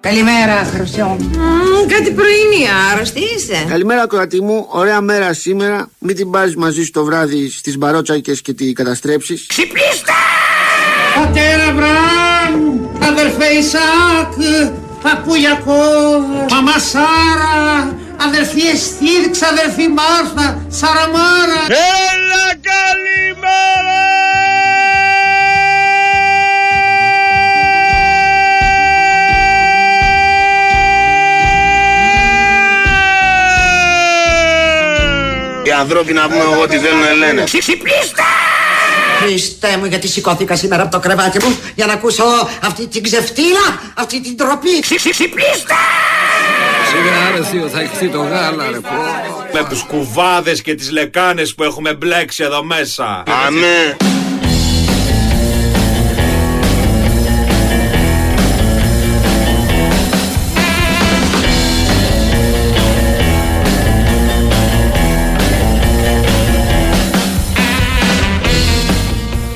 Καλημέρα, Χρυσό. κάτι πρωινή, άρρωστη είσαι. Καλημέρα, κορατή μου. Ωραία μέρα σήμερα. Μην την πάρεις μαζί σου το βράδυ στις μπαρότσακες και τη καταστρέψεις. Ξυπνήστε! Πατέρα Μπραμ, αδερφέ Ισάκ, παππούλιακο, μαμά Σάρα, αδερφή Εστίδη, ξαδερφή Μάρθα, Σαραμάρα. Έλα καλημέρα! Ανθρώποι να πούμε ό,τι θέλουν λένε. Ξυπνήστε! Χριστέ μου, γιατί σηκώθηκα σήμερα από το κρεβάτι μου για να ακούσω αυτή την ξεφτύλα, αυτή την τροπή. Ξυπνήστε! Σιγά ρε θείο, θα χυθεί το γάλα ρε πω. Με τους κουβάδες και τις λεκάνες που έχουμε μπλέξει εδώ μέσα. Αμέ.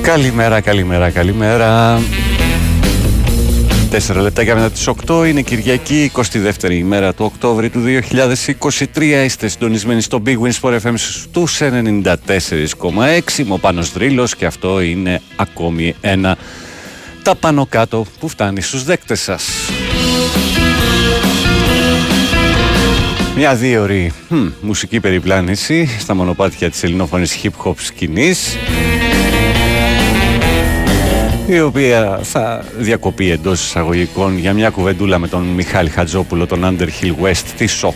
Καλημέρα, καλημέρα, καλημέρα. Τέσσερα λεπτάκια μετά τις 8 είναι Κυριακή, 22η ημέρα του Οκτώβρη του 2023. Είστε συντονισμένοι στο Big Wins for FM στους 94,6. Είμαι ο Πάνος Δρύλος και αυτό είναι ακόμη ένα τα πάνω κάτω που φτάνει στους δέκτες σας. Μια δύο ώρη μουσική περιπλάνηση στα μονοπάτια της ελληνόφωνης hip hop σκηνής η οποία θα διακοπεί εντός εισαγωγικών για μια κουβεντούλα με τον Μιχάλη Χατζόπουλο, τον Underhill West στις 8.30.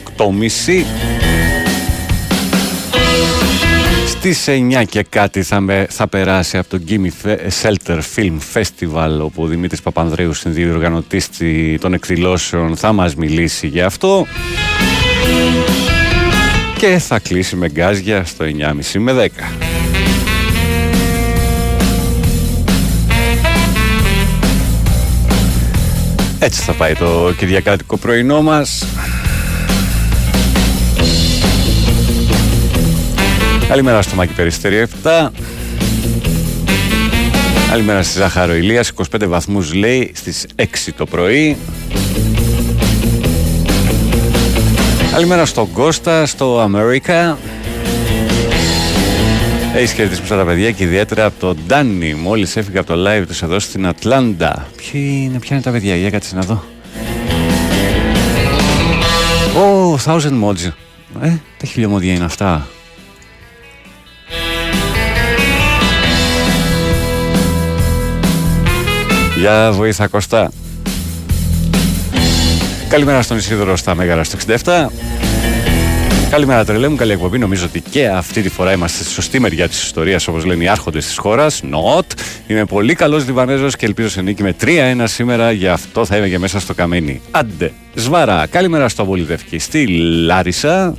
Στις 9 και κάτι θα, με, θα περάσει από το Gimme Shelter Film Festival όπου ο Δημήτρης Παπανδρέους συνδιοργανωτής των εκδηλώσεων θα μας μιλήσει για αυτό και θα κλείσει με γκάζια στο 9.30 με 10. Έτσι θα πάει το κυριακάτικο πρωινό μας. Καλημέρα στο Μάκη Περιστέρη 7. Καλημέρα στη Ζάχαρο Ηλίας, 25 βαθμούς λέει στις 6 το πρωί. Καλημέρα στον Κώστα, στο America. Έχεις χαιρετήσει τα παιδιά και ιδιαίτερα από τον Ντάνι. Μόλις έφυγα από το live τους εδώ στην Ατλάντα. Ποια είναι, ποια είναι τα παιδιά, για κάτσε να δω. Oh, thousand mods. Ε, τα χιλιομόδια είναι αυτά. Για βοήθα Κωστά. Καλημέρα στον Ισίδωρο στα Μέγαρα στο 67. Καλημέρα, τρελέ μου. Καλή εκπομπή. Νομίζω ότι και αυτή τη φορά είμαστε στη σωστή μεριά της ιστορίας, όπως λένε οι άρχοντες της χώρας. Not. Είμαι πολύ καλός Λιβανέζος και ελπίζω σε νίκη με 3-1 σήμερα. Γι' αυτό θα είμαι και μέσα στο καμένι. Άντε, σβάρα. Καλημέρα στο Βολιδεύκη. Στη Λάρισα.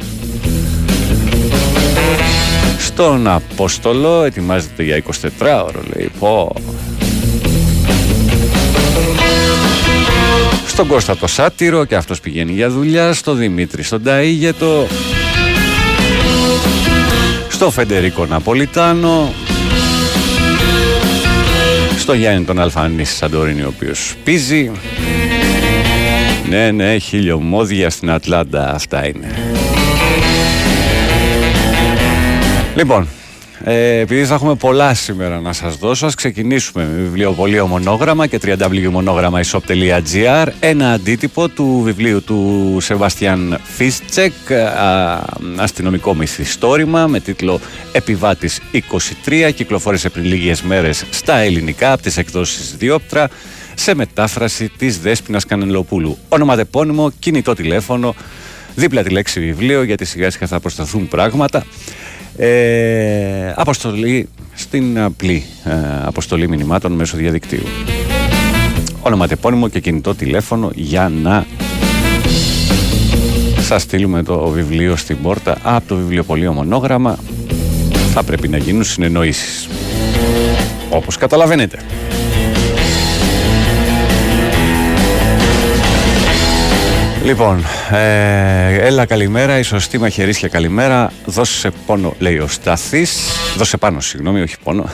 Στον Απόστολο. Ετοιμάζεται για 24 ώρο, λέει. Πω. Στον Κώστα το Σάτυρο και αυτός πηγαίνει για δουλειά, στο Δημήτρη στον Ταΐγετο, στο Φεντερίκο Ναπολιτάνο, στο Γιάννη τον Αλφανίση Σαντορίνη ο οποίος παίζει. Ναι, ναι, χιλιομόδια στην Ατλάντα, αυτά είναι. Λοιπόν, ε, επειδή θα έχουμε πολλά σήμερα να σας δώσω, ας ξεκινήσουμε με βιβλιοπωλείο Μονόγραμμα και www.monogrammaishop.gr ένα αντίτυπο του βιβλίου του Σεμπάστιαν Φίστσεκ αστυνομικό μυθιστόρημα με τίτλο «Επιβάτης 23» κυκλοφόρησε πριν λίγες μέρες στα ελληνικά από τις εκδόσεις Διόπτρα σε μετάφραση της Δέσποινας Κανελοπούλου. Ονοματεπώνυμο, κινητό τηλέφωνο, δίπλα τη λέξη βιβλίο γιατί σιγά σιγά θα προσταθούν πράγματα. Ε, αποστολή στην απλή ε, αποστολή μηνυμάτων μέσω διαδικτύου. Ονοματεπώνυμο και κινητό τηλέφωνο για να σας στείλουμε το βιβλίο στην πόρτα από το βιβλιοπωλείο Μονόγραμμα. Θα πρέπει να γίνουν συνεννοήσεις. Όπως καταλαβαίνετε. Λοιπόν, ε, έλα καλημέρα, η σωστή μαχαιρίσια καλημέρα. Δώσε πόνο, λέει ο Σταθής. Δώσε πάνω, συγγνώμη, όχι πόνο.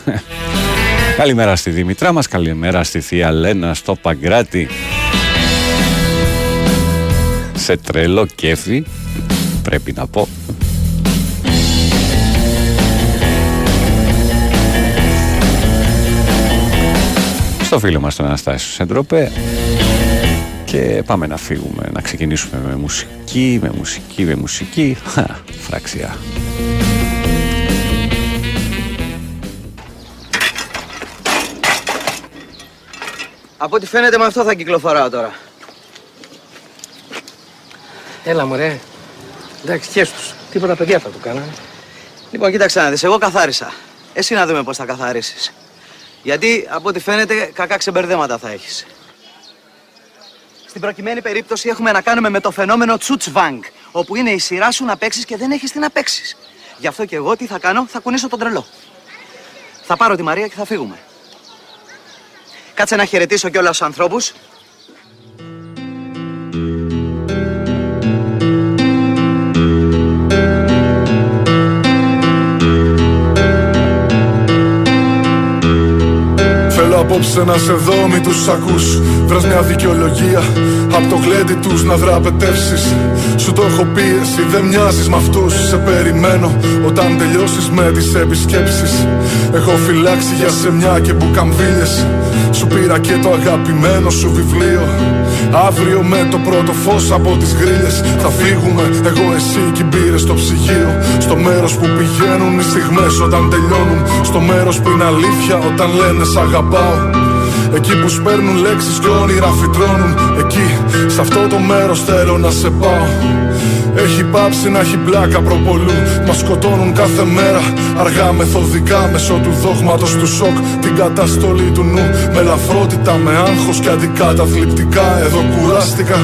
καλημέρα στη Δήμητρά μας, καλημέρα στη Θεία Λένα, στο Παγκράτη. σε τρελό κέφι, πρέπει να πω. Στο φίλο μας τον Αναστάσιο Σεντροπέ και πάμε να φύγουμε, να ξεκινήσουμε με μουσική, με μουσική, με μουσική. Χα, φραξιά. Από ό,τι φαίνεται με αυτό θα κυκλοφοράω τώρα. Έλα μωρέ. Εντάξει, χες τους. Τίποτα παιδιά θα του κάνανε. Λοιπόν, κοίταξε να δεις, εγώ καθάρισα. Εσύ να δούμε πώς θα καθαρίσεις. Γιατί, από ό,τι φαίνεται, κακά ξεμπερδέματα θα έχεις. Στην προκειμένη περίπτωση έχουμε να κάνουμε με το φαινόμενο τσουτσβάγκ, όπου είναι η σειρά σου να παίξεις και δεν έχεις τι να παίξεις. Γι' αυτό και εγώ τι θα κάνω, θα κουνήσω τον τρελό. Θα πάρω τη Μαρία και θα φύγουμε. Κάτσε να χαιρετήσω κιόλας τους ανθρώπους. Απόψε να σε δω, μη τους ακούς. Βρες μια δικαιολογία Απ' το γλέντι τους να δραπετεύσεις. Σου το έχω πει εσύ δεν μοιάζεις με αυτούς. Σε περιμένω όταν τελειώσεις με τις επισκέψεις. Έχω φυλάξει για σεμιά και μπουκαμβίλες Σου πήρα και το αγαπημένο σου βιβλίο. Αύριο με το πρώτο φως από τις γρίλες Θα φύγουμε. Εγώ εσύ και οι μπύρες στο ψυγείο. Στο μέρος που πηγαίνουν οι στιγμές όταν τελειώνουν. Στο μέρος που είναι αλήθεια όταν λένε σ' αγαπάω Εκεί που σπέρνουν λέξεις και όνειρα φυτρώνουν. Εκεί, σε αυτό το μέρος θέλω να σε πάω Έχει πάψει να έχει πλάκα προπολού. Μας σκοτώνουν κάθε μέρα. Αργά μεθοδικά μέσω του δόγματος του σοκ. Την καταστολή του νου Με ελαφρότητα, με άγχος και αντικαταθλιπτικά. Εδώ κουράστηκα,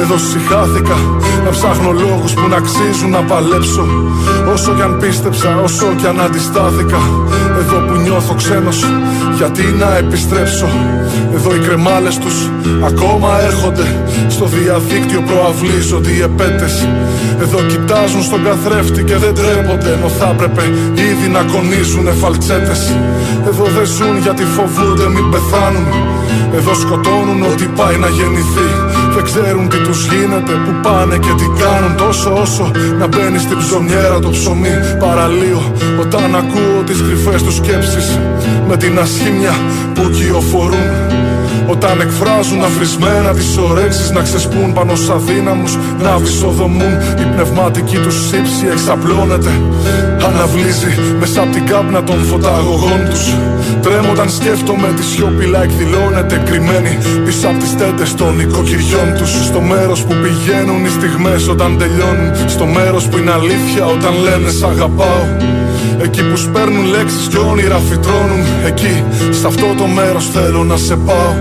εδώ συχάθηκα. Να ψάχνω λόγους που να αξίζουν να παλέψω Όσο κι αν πίστεψα, όσο κι αν αντιστάθηκα. Εδώ που νιώθω ξένος Γιατί να επιστρέψω; Εδώ οι κρεμάλες τους ακόμα έρχονται. Στο διαδίκτυο προαυλίζονται οι επέτες. Εδώ κοιτάζουν στον καθρέφτη και δεν τρέπονται Ενώ θα έπρεπε ήδη να κονίζουνε φαλτσέτες. Εδώ δεν ζουν γιατί φοβούνται μην πεθάνουν Εδώ σκοτώνουν ό,τι πάει να γεννηθεί. Δεν ξέρουν τι τους γίνεται, που πάνε και τι κάνουν. Τόσο όσο να μπαίνεις στην ψωμιέρα το ψωμί Παραλύω όταν ακούω τις κρυφές τους σκέψεις Με την ασχήμια που κυοφορούν όταν εκφράζουν αφρισμένα τις ωρέξεις Να ξεσπούν πάνω σ' αδύναμους Να βυσοδομούν Η πνευματική τους σύψη εξαπλώνεται. Αναβλύζει μέσα από την κάπνα των φωταγωγών τους. Τρέμω όταν σκέφτομαι τη σιωπηλά εκδηλώνεται Κρυμμένη πίσω από τις τέντες των οικοκυριών τους. Στο μέρος που πηγαίνουν οι στιγμές όταν τελειώνουν Στο μέρος που είναι αλήθεια όταν λένε σ' αγαπάω Εκεί που σπέρνουν λέξεις και όνειρα φυτρώνουν. Εκεί, σε αυτό το μέρος θέλω να σε πάω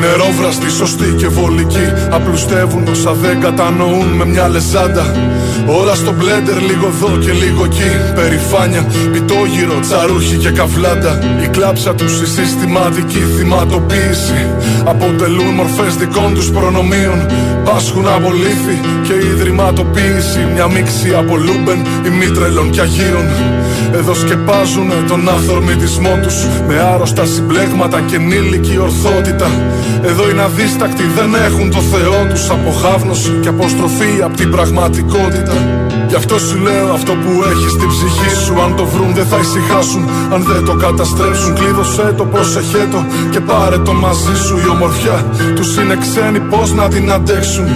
νερόβραστοι, σωστοί και βολικοί Απλουστεύουν όσα δεν κατανοούν με μια λεζάντα. Ώρα στο μπλέντερ, λίγο εδώ και λίγο εκεί. Περιφάνεια, πιτόγυρο, τσαρούχι και καβλάντα. Η κλάψα τους η συστηματική θυματοποίηση. Αποτελούν μορφές δικών τους προνομίων. Πάσχουν από λύθη και ιδρυματοποίηση. Μια μίξη από λούμπεν, ημίτρελων και αγίων. Εδώ σκεπάζουν τον αθορμητισμό τους. Με άρρωστα συμπλέγματα και νήλικη ορθότητα Εδώ είναι αδίστακτοι, δεν έχουν το Θεό τους Αποχάβνωση και αποστροφή από την πραγματικότητα. Γι' αυτό σου λέω αυτό που έχεις στην ψυχή σου. Αν το βρουν δεν θα ησυχάσουν. Αν δεν το καταστρέψουν κλείδωσέ το, πρόσεχέ το Και πάρε το μαζί σου. Η ομορφιά Τους είναι ξένοι πως να την αντέξουν;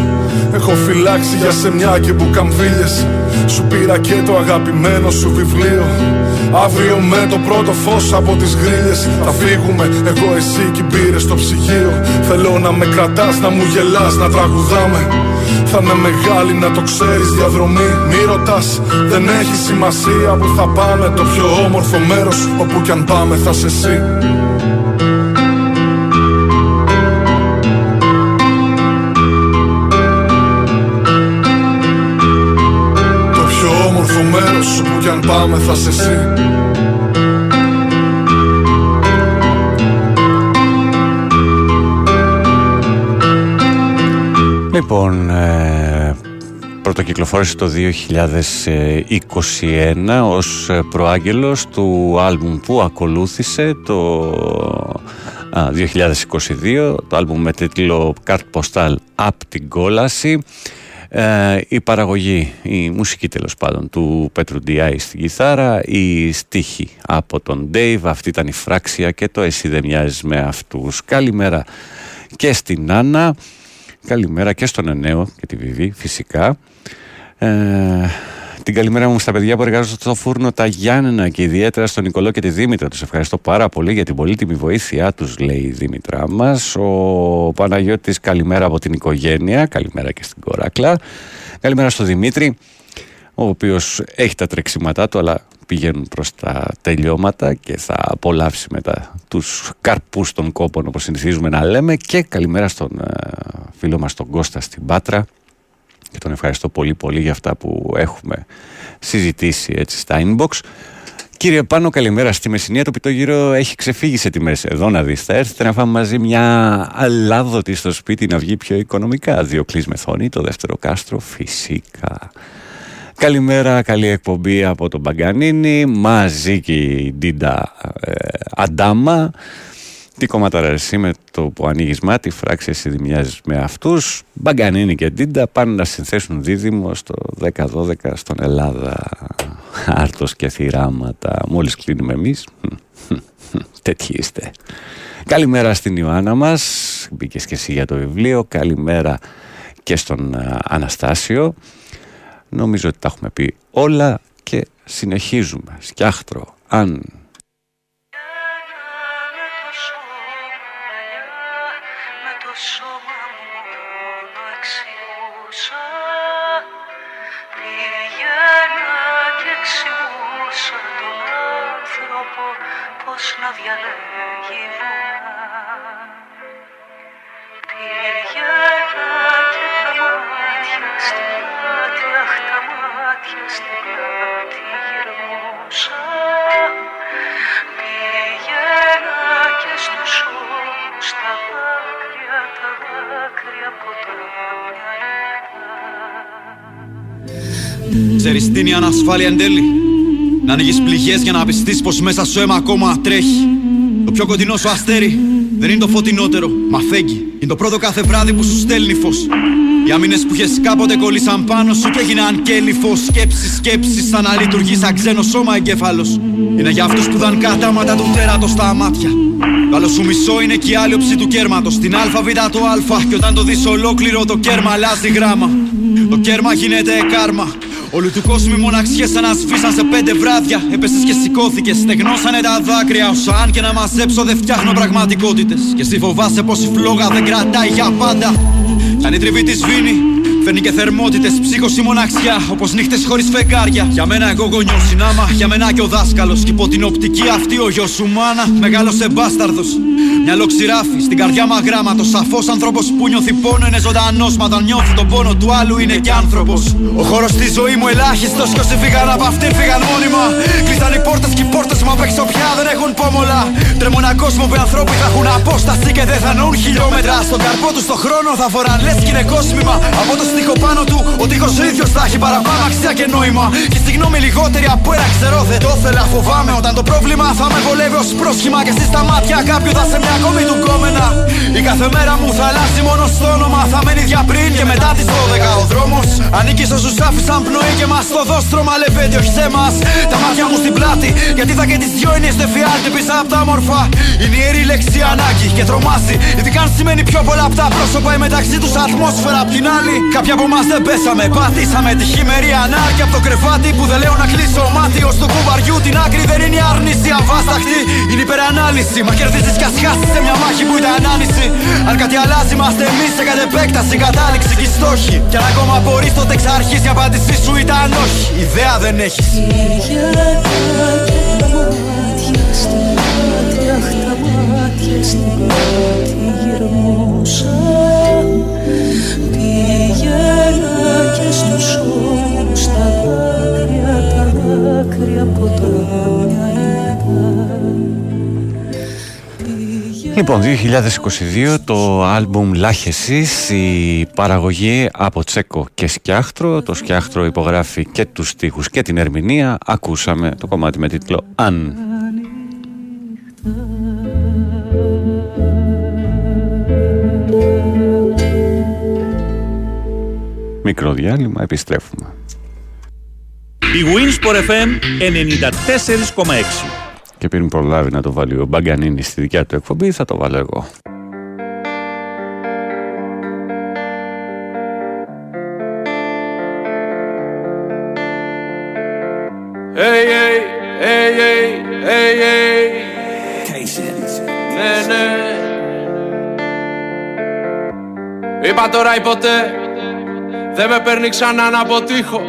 Έχω φυλάξει για σεμιά και μπουκαμβίλες Σου πήρα και το αγαπημένο σου βιβλίο. Αύριο με το πρώτο φως από τις γρίλες. Θα φύγουμε εγώ εσύ και μπήρε στο ψυγείο Θέλω να με κρατάς, να μου γελάς, να τραγουδάμε. Θα είναι μεγάλη να το ξέρεις διαδρομή. Μη ρωτάς, δεν έχει σημασία που θα πάμε. Το πιο όμορφο μέρος όπου κι αν πάμε θα σε εσύ Το πιο όμορφο μέρος όπου κι αν πάμε θα σε εσύ Λοιπόν, ε, πρωτοκυκλοφόρησε το 2021 ως προάγγελος του άλμπουμ που ακολούθησε το 2022 το άλμπουμ με τίτλο «Καρτ Ποστάλ απ' την κόλαση» Ε, η παραγωγή, η μουσική τέλος πάντων του Πέτρου Ντιάη στην κιθάρα, η στίχη από τον Dave, αυτή ήταν η φράξια και το εσύ δεν μοιάζεις με αυτούς. Καλημέρα και στην Άννα, καλημέρα και στον Ενέο και τη Βιβί φυσικά. Ε, την καλημέρα μου στα παιδιά που εργάζονται στο φούρνο τα Γιάννενα και ιδιαίτερα στον Νικολό και τη Δήμητρα. Τους ευχαριστώ πάρα πολύ για την πολύτιμη βοήθειά τους, λέει η Δήμητρά μας. Ο Παναγιώτης, καλημέρα από την οικογένεια. Καλημέρα και στην Κοράκλα. Καλημέρα στο Δημήτρη, ο οποίος έχει τα τρεξίματά του, αλλά πηγαίνουν προς τα τελειώματα και θα απολαύσει μετά τους καρπούς των κόπων όπως συνηθίζουμε να λέμε και καλημέρα στον ε, φίλο μας τον Κώστα στην Πάτρα και τον ευχαριστώ πολύ πολύ για αυτά που έχουμε συζητήσει έτσι στα inbox. Κύριε Πάνο, καλημέρα. Στη Μεσσηνία το πιτόγυρο έχει ξεφύγει σε τιμές. Εδώ να δεις, θα 'ρθετε να φάμε μαζί μια αλάδοτη στο σπίτι να βγει πιο οικονομικά. Δύο μεθόνι, το δεύτερο κάστρο, φυσικά. Καλημέρα, καλή εκπομπή από τον Μπαγκανίνη, μαζί και η Ντίντα ε, Αντάμα. Τι κόμματα εσύ με το που ανοίγεις μάτι, φράξει εσύ δημιάζει με αυτούς. Μπαγκανίνη και Ντίντα πάνε να συνθέσουν δίδυμο στο 10-12 στον Ελλάδα. Άρτος και θυράματα. Μόλις κλείνουμε εμείς. Τέτοιοι είστε. Καλημέρα στην Ιωάννα μας. Μπήκες και εσύ για το βιβλίο. Καλημέρα και στον Αναστάσιο. Νομίζω ότι τα έχουμε πει όλα και συνεχίζουμε. Σκιάχτρο. Αν Ξέρεις τι είναι η ανασφάλεια εν τέλει Να ανοίγεις πληγές για να πιστείς πως μέσα σου αίμα ακόμα τρέχει Το πιο κοντινό σου αστέρι δεν είναι το φωτεινότερο, μα φέγγει Είναι το πρώτο κάθε βράδυ που σου στέλνει φως οι αμήνες που είχες κάποτε κολλήσαν πάνω σου και έγιναν κέλυφο. Σκέψεις, σκέψεις, σαν να λειτουργεί σαν ξένο σώμα εγκέφαλος Είναι για αυτούς που δαν κατάματα του τέρατο στα μάτια. Το άλλο σου μισό είναι και η άλλη του κέρματος Στην ΑΒ το Α. Και όταν το δεις ολόκληρο το κέρμα αλλάζει γράμμα. Το κέρμα γίνεται κάρμα. Όλου του κόσμου οι μοναξιές ανασφίσαν σε πέντε βράδια. Έπεσες και σηκώθηκες, στεγνώσανε τα δάκρυα. Όσο αν και να μαζέψω δεν φτιάχνω πραγματικότητες. Και εσύ φοβάσαι πως η φλόγα δεν κρατάει για πάντα. Αν η τριβή τη σβήνει, Φέρνει και θερμότητες, ψύχωση μοναξιά, όπως νύχτες χωρίς φεγγάρια. Για μένα εγώ γονιός συνάμα, για μένα και ο δάσκαλος. Κι υπό την οπτική αυτή ο γιος σου μάνα, μεγάλωσε μπάσταρδο. Μια λοξιράφη στην καρδιά μαγράμματο. Σαφώς άνθρωπος που νιώθει πόνο είναι ζωντανός. Μα όταν νιώθει τον πόνο του άλλου είναι κι άνθρωπος. Ο χώρος στη ζωή μου ελάχιστος. Κι όσοι φύγαν από αυτήν φύγαν μόνιμα. Κλείσαν οι πόρτες και οι πόρτες μου απ' έξω πια δεν έχουν πόμολα. Τρέμω έναν κόσμο που οι άνθρωποι θα έχουν απόσταση και δεν θα νοούν χιλιόμετρα. Στον καρπό τους στο χρόνο θα φοράν λες κι είναι κόσμημα. Από το στίχο πάνω του ο τείχος ίδιος θα έχει παραπάνω αξία και νόημα. Και στη γνώμη λιγότερη από ένα ξέρω δεν το θέλα. Φοβάμαι όταν το πρόβλημα θα με βολεύει ως πρόσχημα. Και εσύ στα μάτια κάποιου θα σε μια ακόμη του κόμενα. Η κάθε μέρα μου θα αλλάζει μόνο στο όνομα. Θα μένει για πριν και μετά τι 12. Ο δρόμος ανήκει στου άφησαν πνοή και μας το δόστρο μαλευέται όχι σε μας. Τα μάτια μου στην πλάτη γιατί θα και τις δυο είναι στο φιάλτη πίσω από τα μορφά. Είναι ιερή λέξη ανάγκη και τρομάζει. Ειδικά αν σημαίνει πιο πολλά από τα πρόσωπα ή μεταξύ τους ατμόσφαιρα απ' την άλλη. Κάποια από εμάς δεν πέσαμε, πατήσαμε τη χειμερή ανάρκη από το κρεβάτι που δεν λέω να κλείσω μάτι. Ω του κουμπαριού την άκρη δεν είναι η άρνηση αβάσταχτη. Είναι υπερανάλυση. Μα κερδίζεις κι ας σε μια μάχη που ήταν άνηση. Αν κάτι αλλάζει, είμαστε εμείς σε κατ' επέκταση, κατάληξη και στόχοι. Κι αν ακόμα μπορείς τότε εξ αρχής η απάντησή σου ήταν όχι. Ιδέα δεν έχει. Πήγαινα και στους ώμους τα δάκρυα, τα δάκρυα από τα μυαλά Λοιπόν, 2022 το άλμπουμ Λάχεσης, η παραγωγή από Τσέκο και Σκιάχτρο. Το Σκιάχτρο υπογράφει και τους στίχους και την ερμηνεία. Ακούσαμε το κομμάτι με τίτλο «Αν». Μικρό διάλειμμα, επιστρέφουμε. Η Winsport FM 94,6 Και πριν προλάβει να το βάλει ο Μπαγκανίνη στη δικιά του εκπομπή, θα το βάλω εγώ. Hey, hey, hey, hey, hey, hey. Ναι, ναι. Είπα τώρα ή ποτέ Δεν με παίρνει ξανά να αποτύχω.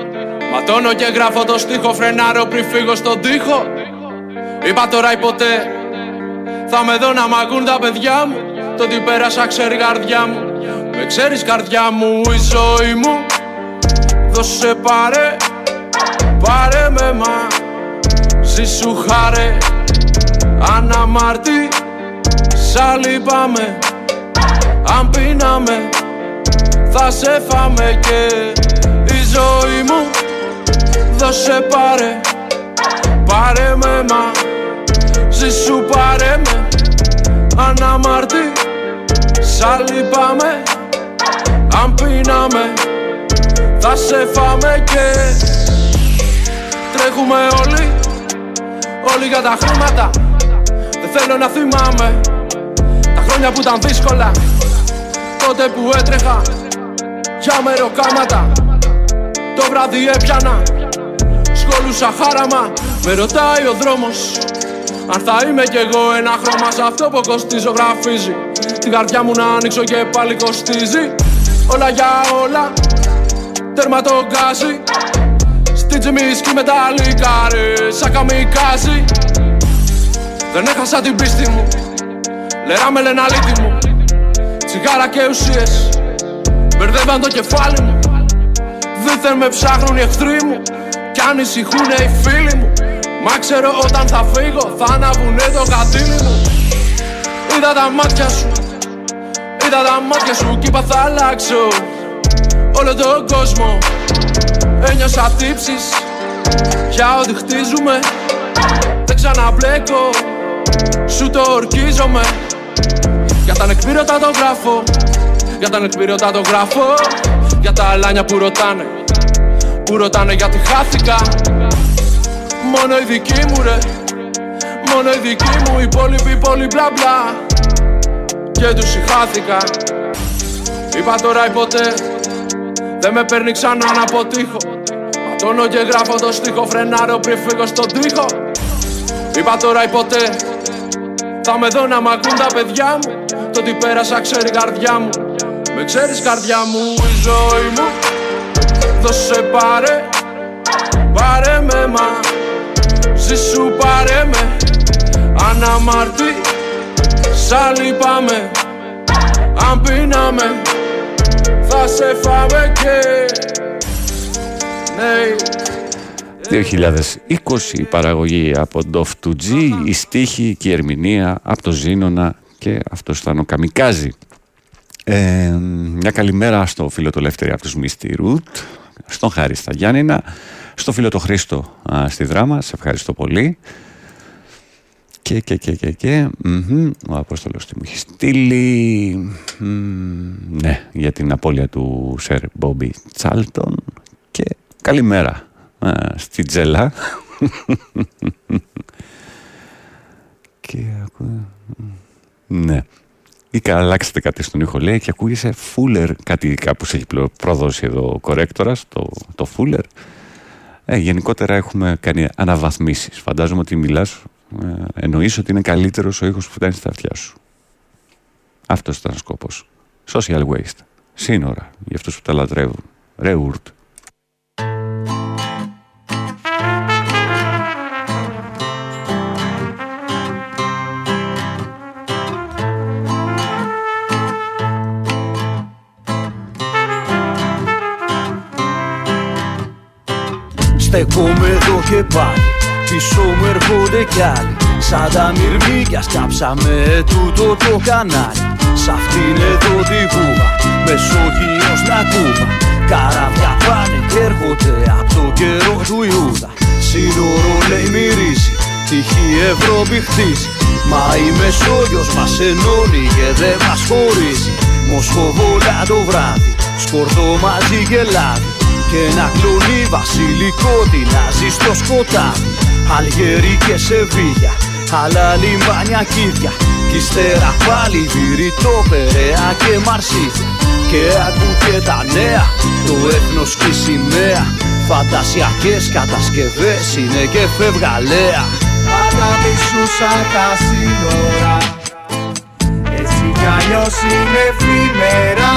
Ματώνω και γράφω το στίχο Φρενάρω πριν φύγω στον τοίχο. Είπα τώρα ή ποτέ Θα με δω να μ' ακούν τα παιδιά μου. Το τι πέρασα ξέρει η καρδιά μου. Με ξέρεις καρδιά μου η ζωή μου. Δώσε πάρε Πάρε με μα. Ζήσου χάρε Αναμάρτη. Σ' λυπάμαι Αν πίναμε Θα σε φάμε και Η ζωή μου. Δώσε πάρε. Πάρε με μα. Ζήσου πάρε με. Αναμάρτη. Σ' λυπάμαι Αν πίναμε Θα σε φάμε και Τρέχουμε όλοι. Όλοι για τα χρήματα. Δεν θέλω να θυμάμαι Τα χρόνια που ήταν δύσκολα. Τότε που έτρεχα Για μεροκάματα Το βράδυ έπιανα Σκολούσα χάραμα. Με ρωτάει ο δρόμος Αν θα είμαι κι εγώ ένα χρώμα Σε αυτό που κοστίζω γραφίζει Την καρδιά μου να ανοίξω και πάλι κοστίζει Όλα για όλα Τέρμα το γκάζι Στη τζιμίσκη με τα λικάρε Σαν καμικάζι. Δεν έχασα την πίστη μου Λερά με λένε αλήτη μου. Τσιγάρα και ουσίες Μπερδεύαν το κεφάλι μου. Δίθεν με ψάχνουν οι εχθροί μου. Κι ανησυχούνε οι φίλοι μου. Μα ξέρω όταν θα φύγω Θα αναβουνε το κατήλι μου. Είδα τα μάτια σου. Είδα τα μάτια σου κι είπα θα αλλάξω Όλο τον κόσμο. Ένιωσα τύψεις Για ό,τι χτίζουμε. Δεν ξαναμπλέκω Σου το ορκίζομαι. Για τα νεκπήρωτα το γράφω Για τα νεκπήρωτα το γράφω Για τα αλάνια που ρωτάνε Που ρωτάνε γιατί χάθηκα. Μόνο η δική μου ρε. Μόνο η δική μου Οι υπόλοιποι υπόλοιποι μπλα μπλα. Και τους χάθηκα. Είπα τώρα ή ποτέ δεν με παίρνει ξανά να αποτύχω Ματώνω και γράφω το στίχο Φρενάρω πριν φύγω στον τοίχο. Είπα τώρα ή ποτέ Θα με δω να μ' ακούν τα παιδιά μου. Το τι πέρασα ξέρει η καρδιά μου Με ξέρεις καρδιά μου η ζωή μου Δώσε πάρε. Πάρε με μα Ζήσου πάρε με. Αναμάρτη Σ' λυπάμαι Αν πίναμε θα σε φάμε και ναι. 2020 η παραγωγή από Dove 2G, η στίχη και η ερμηνεία από το Ζήνονα και αυτό ήταν ο Καμικάζη. Ε, μια καλημέρα στο φίλο το Λεύτερη από τους Misty Root, στον Χάρη στα Γιάννηνα, στο φίλο το Χρήστο α, στη Δράμα, σε ευχαριστώ πολύ. Και, και, και, και, και. μμμ, Ο Απόστολος τι μου έχει στείλει. Μμμ, ναι, για την απώλεια του Σερ Μπόμπι Τσάλτον. Και καλημέρα α, στη Τζέλα. και ακούω... Ναι. Ή κα- αλλάξετε κάτι στον ήχο λέει και ακούγεσαι φούλερ, κάτι κάπου σε έχει πλο- προδώσει εδώ ο κορέκτορας, το, το φούλερ. Ε, γενικότερα έχουμε κάνει αναβαθμίσεις. Φαντάζομαι ότι μιλάς, ε, εννοείς ότι είναι καλύτερος ο ήχος που φτάνει στα αυτιά σου. Αυτός ήταν ο σκόπος. Social waste. Σύνορα για αυτούς που τα λατρεύουν. Ρεούρτ. Στεκόμαι εδώ και πάλι. Πίσω μου έρχονται κι άλλοι. Σαν τα μυρμήκια σκάψαμε τούτο το κανάλι. Σ' αυτήν εδώ την κούβα Μεσόγειος να κούβα. Καράβια πάνε και έρχονται από το καιρό του Ιούδα. Σύνορο λέει μυρίζει Τυχή Ευρώπη χτίζει. Μα η Μεσόγειος μας ενώνει και δεν μας χωρίζει. Μοσχοβόλα το βράδυ Σκορδό μαζί και λάδι Και ένα κλονί βασιλικό τεινάζει στο σκοτάδι Αλγερί και Σεβίγια Άλλα λιμάνια κίδια. Κι ύστερα πάλι βηρητό Περαία και Μαρσίδια. Και ακού και τα νέα Το έθνος και η σημαία. Φαντασιακές κατασκευές είναι και φευγαλέα. Πάντα μισούσα τα σύνορα. Έτσι κι αλλιώς είναι εφήμερα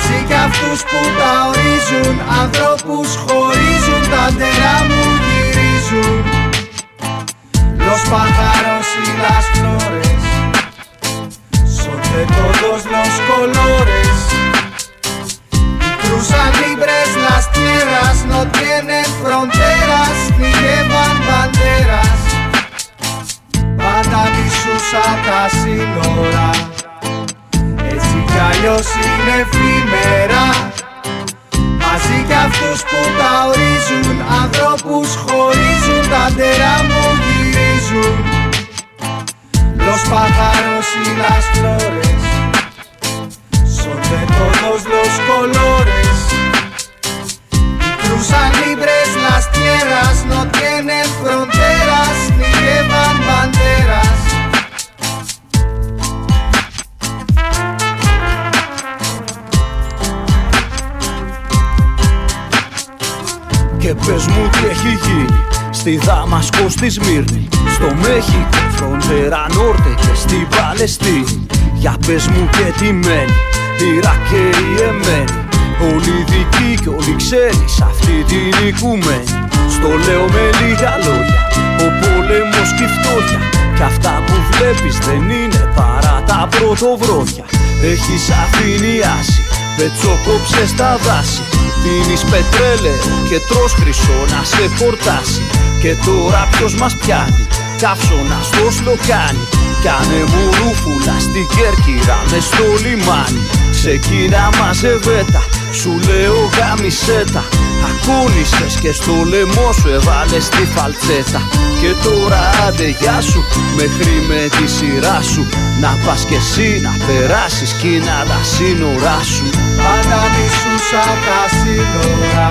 έτσι κι αυτούς που τα ορίζουν, Άνθρωποι χωρίζουν. Τα τερά μου γυρίζουν. Λος παχαρό ή λα φλόρε σοκέτονται, λος κολόρες. Φρουσαν λίμπρε λαστιέρα, νοτιαίνε φροντέρας, τυρί έμααν πατέρας. Πάντα μισούσα τα σύνορα. Έτσι κι αλλιώς είναι εφήμερα Μαζί κι αυτούς που τα ορίζουν Ανθρώπους χωρίζουν Τα ντερά μου γυρίζουν Los pájaros y las flores Son de todos los colores Y cruzan libres las tierras No tienen fronteras Ni llevan banderas Και πες μου τι έχει γίνει. Στη Δαμασκό, στη Σμύρνη Στο Μέχικο, φροντέρα Νόρτε και στη Παλαιστίνη. Για πες μου και τι μένει Ιράκ και η Εμένη. Όλοι δικοί και όλοι ξένοι Σ' αυτή την οικουμένη. Στο λέω με λίγα λόγια Ο πόλεμος και η φτώχεια. Κι αυτά που βλέπεις δεν είναι παρά τα πρωτοβρόχια Έχεις αφηνιάσει Πετσοκόψε στα δάση Πίνεις πετρέλαιο και τρως χρυσό να σε χορτάσει Και τώρα ποιος μας πιάνει Καύσωνα στο σλοκάνι Κάνε μου ρούφουλα στην Κέρκυρα μες στο λιμάνι Ξεκίνα μαζεβέτα Σου λέω γάμισέτα Ακούνησες και στο λαιμό σου έβαλες τη φαλτσέτα. Και τώρα άντε γεια σου. Μέχρι με τη σειρά σου. Να πας κι εσύ να περάσεις Κίνα τα σύνορά σου. Πάντα μισούσα τα σύνορα.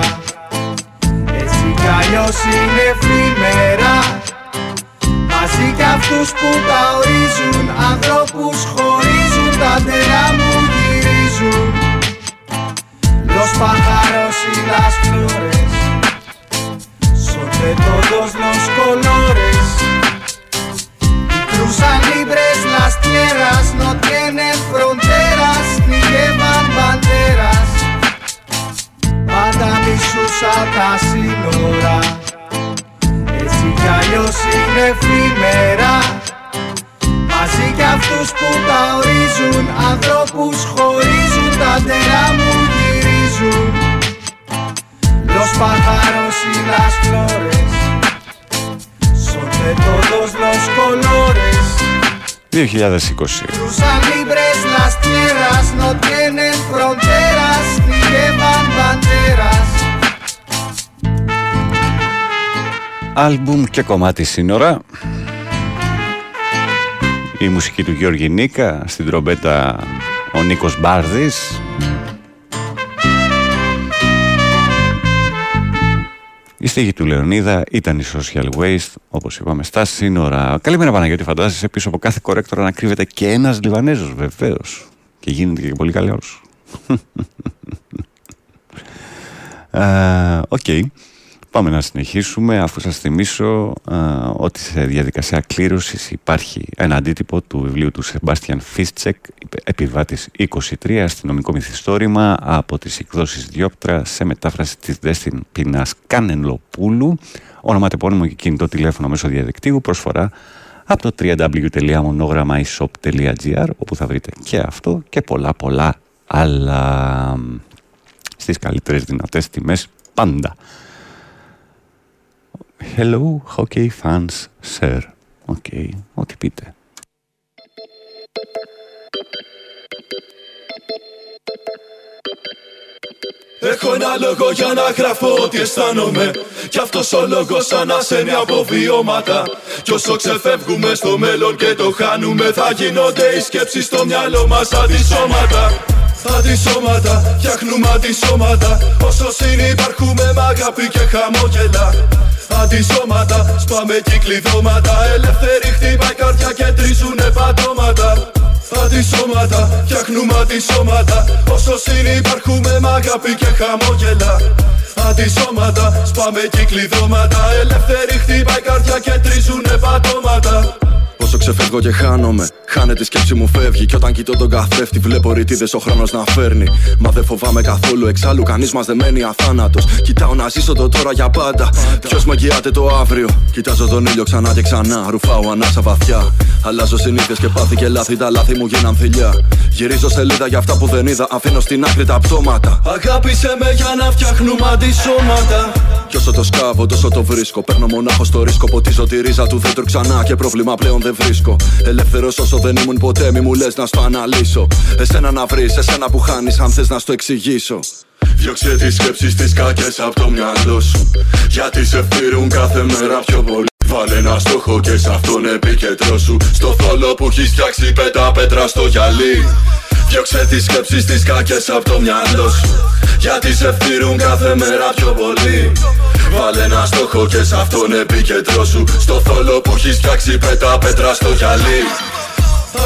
Έτσι κι αλλιώς είναι εφήμερα Μαζί κι αυτούς που τα ορίζουν Ανθρώπους χωρίζουν Τα ντερά μου. γυρίζουν Los pájaros y las flores Son de todos los colores Y cruzan libres las tierras No tienen fronteras Ni llevan banderas Πάντα μισούσα τα σύνορα Έτσι κι αλλιώς είναι εφήμερα Μαζί κι αυτούς που τα ορίζουν Ανθρώπους χωρίζουν Τα ντερά μου γυρίζουν Los pájaros y las flores Son de todos los colores 2020. Cruzan libres las tierras No tienen fronteras Ni llevan banderas Άλμπουμ και κομμάτι σύνορα. Η μουσική του Γιώργη Νίκα, στην τρομπέτα ο Νίκος Μπάρδης. Οι στίχοι του Λεωνίδα ήταν οι Social Waste, όπως είπαμε, στα σύνορα. Καλημέρα Παναγιώτη, φαντάζεσαι πίσω από κάθε κορέκτορα να κρύβεται και ένας Λιβανέζος, βεβαίως. Και γίνεται και πολύ καλός. Ε, Οκ. Πάμε να συνεχίσουμε αφού σας θυμίσω α, ότι σε διαδικασία κλήρωσης υπάρχει ένα αντίτυπο του βιβλίου του Σεμπάστιαν Φίστσεκ επιβάτης 23 αστυνομικό μυθιστόρημα από τις εκδόσεις Διόπτρα σε μετάφραση της Δέσποινας Κανελλοπούλου ονοματεπώνυμο και κινητό τηλέφωνο μέσω διαδικτύου προσφορά από το www.monogrammaishop.gr όπου θα βρείτε και αυτό και πολλά πολλά άλλα στις καλύτερες δυνατές τιμές πάντα. Hello hockey fans, sir. OK, ό,τι πείτε. Έχω ένα λόγο για να γράφω ό,τι αισθάνομαι. Κι αυτός ο λόγος σαν ασθένει από βιώματα. Κι όσο ξεφεύγουμε στο μέλλον και το χάνουμε Θα γίνονται οι σκέψεις στο μυαλό μας αντισώματα. Αντισώματα, φτιάχνουμε αντισώματα. Όσο συνυπαρχούμε με αγάπη και χαμόγελα Αντισώματα, σπάμε κυκλειδώματα Ελεύθερη χτύπα η καρδιά και τρίζουνε πατώματα. Αντισώματα, φτιάχνουμε αντισώματα Όσο συνυπαρχούμε με αγάπη και χαμόγελα. Αντισώματα, σπάμε κυκλειδώματα Ελεύθερη χτύπα η καρδιά και τρίζουνε πατώματα Όσο ξεφεύγω και χάνομαι, χάνεται η σκέψη μου φεύγει. Κι όταν κοιτώ τον καθρέφτη, βλέπω ρητίδες ο χρόνος να φέρνει. Μα δεν φοβάμαι καθόλου εξάλλου, κανείς μας δεν μένει αθάνατος. Κοιτάω να ζήσω το τώρα για πάντα. Ποιος με εγγυάται το αύριο; Κοιτάζω τον ήλιο ξανά και ξανά, ρουφάω ανάσα βαθιά. Αλλάζω συνήθειες και πάθη και λάθη, τα λάθη μου γίναν θηλιά. Γυρίζω σελίδα για αυτά που δεν είδα, αφήνω στην άκρη τα πτώματα. Αγάπησε με για να φτιάχνουμε αντισώματα Κι όσο το σκάβω, τόσο το βρίσκω. Παίρνω μονάχο στο ρίσκο, ποτίζω τη ρίζα του δέντρου ξανά και πρόβλημα πλέον δεν βρίσκω. Ελεύθερος όσο δεν ήμουν ποτέ, μη μου λες να στο αναλύσω. Εσένα να βρεις, εσένα που χάνεις, αν θες να στο εξηγήσω. Διώξε τις σκέψεις τις κακές από το μυαλό σου Γιατί σε φτύρουν κάθε μέρα πιο πολύ Βάλε ένα στόχο και σε αυτόν επικεντρώσου Στο θόλο που έχεις φτιάξει πέτα πέτρα στο γυαλί. Διώξε τις σκέψεις τις κακές από το μυαλό σου. Γιατί σε φτύρουν κάθε μέρα πιο πολύ. Βάλε ένα στόχο και σε αυτόν επικεντρώσου Στο θόλο που έχεις φτιάξει πέτα πέτρα στο γυαλί.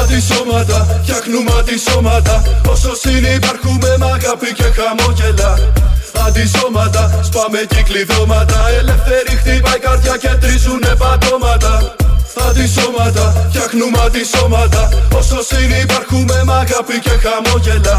Αντισώματα, φτιάχνουμε αντισώματα Όσο συνυπαρχούμε με αγάπη και χαμόγελα Αντισώματα, σπάμε κυκλειδώματα Ελεύθερη χτύπα η καρδιά και τρίζουνε πατώματα. Αντισώματα, φτιάχνουμε αντισώματα. Όσο συνυπαρχούμε με αγάπη και χαμόγελα.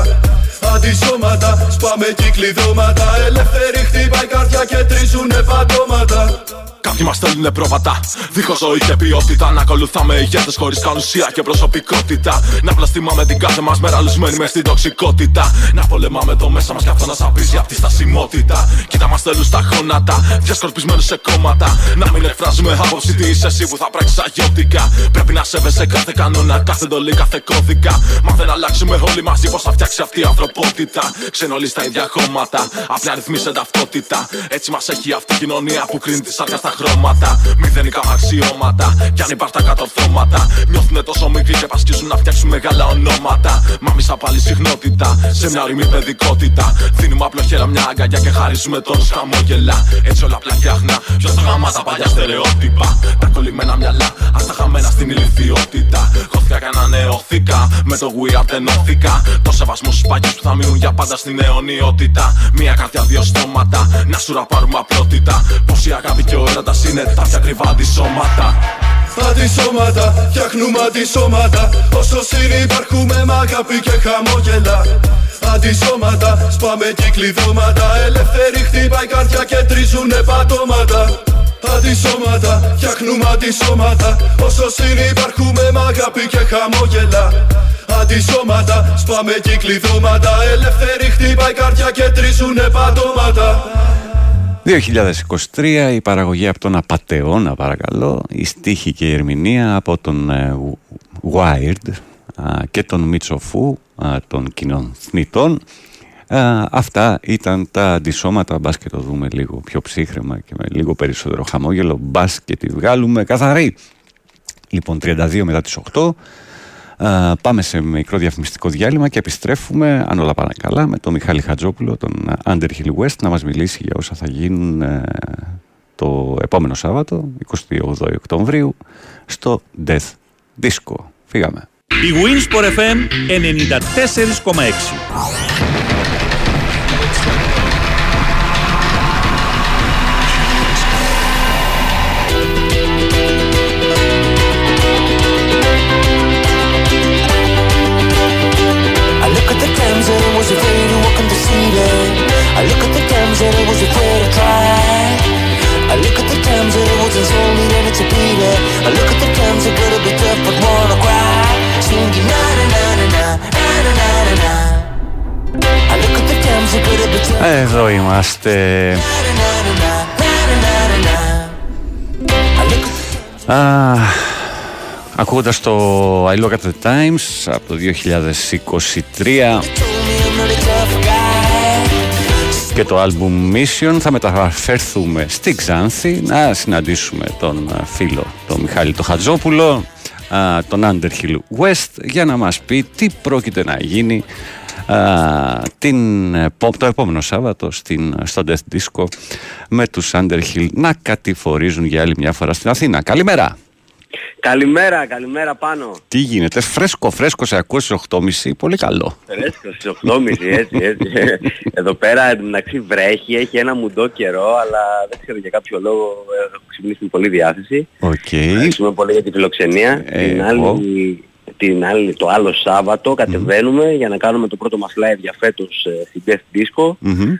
Αντισώματα, σπάμε κυκλειδώματα Ελεύθερη χτύπα η καρδιά και τρίζουνε πατώματα Κάποιοι μας στέλνουνε πρόβατα. Δίχως ζωή και ποιότητα. Να ακολουθάμε ηγέτες χωρίς καν ουσία και προσωπικότητα. Να βλαστημάμε την κάθε μας μέρα λουσμένη μες στην τοξικότητα. Να πολεμάμε το μέσα μας και αυτό να σαπίζει από τη στασιμότητα. Κοίτα μας θέλουν στα γόνατα. Διασκορπισμένους σε κόμματα. Να μην εκφράζουμε άποψη τι είσαι εσύ που θα πράξεις αγιώτικα. Πρέπει να σέβεσαι κάθε κανόνα, κάθε εντολή, κάθε κώδικα. Μα δεν αλλάξουμε όλοι μαζί πώ θα φτιάξει αυτή η ανθρωπότητα. Ξενολεί στα ίδια χώματα. Απλά αριθμοί σε ταυτότητα. Έτσι μας έχει αυτή η κοινωνία που κρίνει τη σάρκα στα χρώματα. Μηδενικά αξιώματα. Κι αν υπάρχει τα κατορθώματα. Νιώθουνε τόσο μικροί και πασχίζουν να φτιάξουν μεγάλα ονόματα. Μα μη σαν πάλι συχνότητα. Σε μια ορειμή παιδικότητα. Δίνουμε απλοχέρα μια αγκαλιά και χαρίζουμε τον χαμόγελα. Έτσι όλα απλά φτιάχνα. Ποιος θα γαμά τα παλιά στερεότυπα; Τα κολλημένα μυαλά. Α τα χαμένα στην ηλικιότητα. Χώθηκα και ανανεώθηκα. Με το We Are ενώθηκα. Το σεβασμό στους παγιού που θα μείνουν για πάντα στην αιωνιότητα. Μια καρδιά, δύο στόματα. Να σου ραπάρουμε απλότητα. Πως η αγάπη και ο έρωτα είναι τα πιο ακριβά αντισώματα. Αντισώματα, φτιάχνουμε αντισώματα Όσο συνυπαρχούμε με αγάπη και χαμόγελα. Αντισώματα, σπάμε κυκλειδώματα Ελεύθερη χτύπα η καρδιά και τρίζουνε πατώματα. Αντισώματα, φτιάχνουμε αντισώματα Όσο συνυπαρχούμε με αγάπη και χαμόγελα. Αντισώματα, σπάμε κυκλειδώματα Ελεύθερη χτύπα η καρδιά και τρίζουνε πατώματα 2023 η παραγωγή από τον Απατεώνα παρακαλώ η στίχη και η ερμηνεία από τον ε, Wired α, και τον Μιτσοφού α, των κοινών θνητών. Α, αυτά ήταν τα αντισώματα. Μπας και το δούμε λίγο πιο ψύχρεμα και με λίγο περισσότερο χαμόγελο. Μπας και τη βγάλουμε καθαρή. Λοιπόν 32 μετά τις 8 Α, πάμε σε μικρό διαφημιστικό διάλειμμα και επιστρέφουμε, αν όλα πάνε καλά, με τον Μιχάλη Χατζόπουλο, τον Underhill West, να μας μιλήσει για όσα θα γίνουν ε, το επόμενο Σάββατο, 28 Οκτωβρίου, στο Death Disco. Φύγαμε. Η Winsport FM 94,6 Εδώ είμαστε. Α, ακούγοντας το I Look at the Times από το 2023 και το album Mission θα μεταφερθούμε στη Ξάνθη να συναντήσουμε τον α, φίλο τον Μιχάλη το Χατζόπουλο α, τον Underhill West για να μας πει τι πρόκειται να γίνει α, την, επό- το επόμενο Σάββατο στην, στο Death Disco με τους Underhill να κατηφορίζουν για άλλη μια φορά στην Αθήνα. Καλημέρα! Καλημέρα, καλημέρα Πάνο. Τι γίνεται, φρέσκο, φρέσκο σε ακούω στις 8.30, πολύ καλό. Φρέσκο στις 8.30 έτσι, έτσι. Εδώ πέρα εντωμεταξύ βρέχει, έχει ένα μουντό καιρό, αλλά δεν ξέρω για κάποιο λόγο ε, έχω ξυπνήσει με πολύ διάθεση. Οκ. Ευχαριστούμε πολύ για τη φιλοξενία. Ε, την, εγώ. άλλη, την άλλη, το άλλο Σάββατο κατεβαίνουμε για να κάνουμε το πρώτο μας live για φέτος ε, στην Death Disco. Μμμ.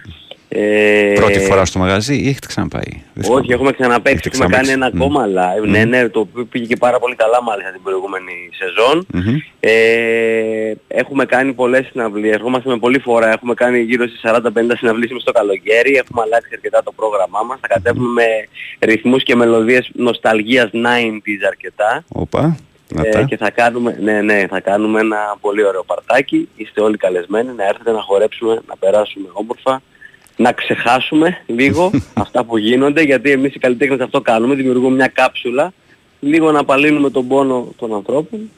Ε, Πρώτη φορά στο μαγαζί ή έχετε ξαναπάει; Δεν Όχι, έχουμε ξαναπαίξει, Έχετε έχουμε κάνει ένα ξαναπαίξει. ακόμα live. Μμ. Ναι, ναι, το οποίο πήγε και πάρα πολύ καλά μάλιστα την προηγούμενη σεζόν. Μμμ. Ε, έχουμε κάνει πολλές συναυλίες, ερχόμαστε με πολλή φορά, έχουμε κάνει γύρω στις 40-50 συναυλίες μες στο καλοκαίρι, έχουμε αλλάξει αρκετά το πρόγραμμά μας, θα κατέβουμε με ρυθμούς και μελωδίες νοσταλγίας 90s αρκετά. Όπα. Να Ε, τα. και θα κάνουμε, ναι, ναι, θα κάνουμε ένα πολύ ωραίο παρτάκι. Είστε όλοι καλεσμένοι να έρθετε να χορέψουμε, να περάσουμε όμορφα, να ξεχάσουμε λίγο αυτά που γίνονται, γιατί εμείς οι καλλιτέχνες αυτό κάνουμε, δημιουργούμε μια κάψουλα, λίγο να απαλύνουμε τον πόνο των ανθρώπων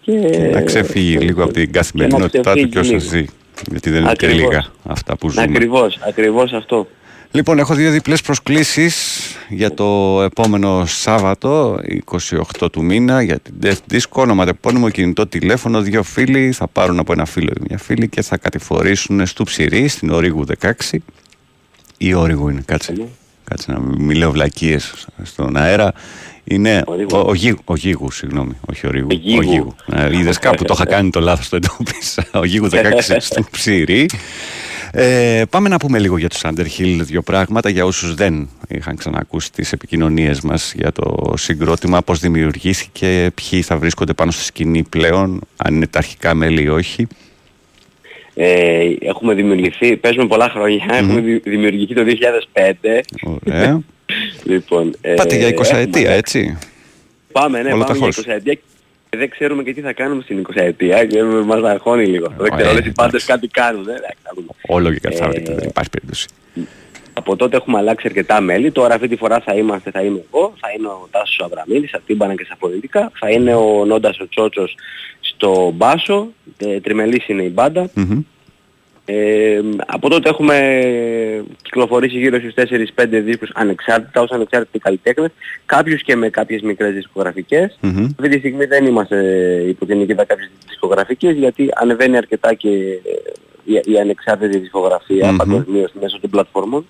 και... να ξεφύγει λίγο από την καθημερινότητά του και όσο ξεφύγει ζει. Γιατί δεν είναι και Ακριβώς. λίγα αυτά που ζούμε. Ακριβώς, ακριβώς αυτό. Λοιπόν, έχω δύο διπλές προσκλήσεις για το επόμενο Σάββατο, 28 του μήνα, για την Death Disco, ονοματεπώνυμο κινητό τηλέφωνο, δύο φίλοι θα πάρουν από ένα φίλο ή μια φίλη και θα κατηφορήσουν στο Ψηρή, στην Ορίγου 16. Ή Όριγου είναι, κάτσε. Κάτσε να μην λέω βλακίες στον αέρα. Είναι ο, ο, Γίγου, ο Γίγου, συγγνώμη, όχι ο Ρίγου. Γίγου. Ο Γίγου. Ε, είδες κάπου το είχα κάνει το λάθος, το εντόπισα. Ο Γίγου 16 στο Ψηρή. Ε, πάμε να πούμε λίγο για τους Underhill δύο πράγματα για όσους δεν είχαν ξανακούσει τις επικοινωνίες μας για το συγκρότημα, πώς δημιουργήθηκε, ποιοι θα βρίσκονται πάνω στη σκηνή πλέον, αν είναι τα αρχικά μέλη ή όχι. Ε, έχουμε δημιουργηθεί, παίζουμε πολλά χρόνια, έχουμε δη- δημιουργηθεί το 2005. Ωραία. λοιπόν, ε, Πάτε για 20 έχουμε- ετία, έτσι. Πάμε, ναι, Όλο πάμε για ταχώς. 20 ετία και δεν ξέρουμε και τι θα κάνουμε στην 20 ετία και μας αγχώνει λίγο. αυτό. δεν ξέρω, ε, όλες οι πάντες κάτι κάνουν. ε, εντάξει, θα δούμε. Όλο και κάτι θα Ε, βρείτε, δεν υπάρχει περίπτωση. Από τότε έχουμε αλλάξει αρκετά μέλη. Τώρα αυτή τη φορά θα είμαστε, θα είμαι εγώ, θα είναι ο Τάσος ο Αβραμίδης, στα τύμπανα και στα πολιτικά. Θα είναι ο Νόντας ο Τσότσος στο μπάσο. Ε, τριμελής είναι η μπάντα. Μμμ. Ε, από τότε έχουμε κυκλοφορήσει γύρω στους 4-5 δίσκους ανεξάρτητα ως ανεξάρτητοι καλλιτέχνες, κάποιους και με κάποιες μικρές δισκογραφικές. Μμμ. Αυτή τη στιγμή δεν είμαστε υπό την αιγύδα κάποιες δισκογραφικές γιατί ανεβαίνει αρκετά και ε, η, η ανεξάρτητη δισκογραφία Μμμ. παγκοσμίως μέσω των πλατφόρμων.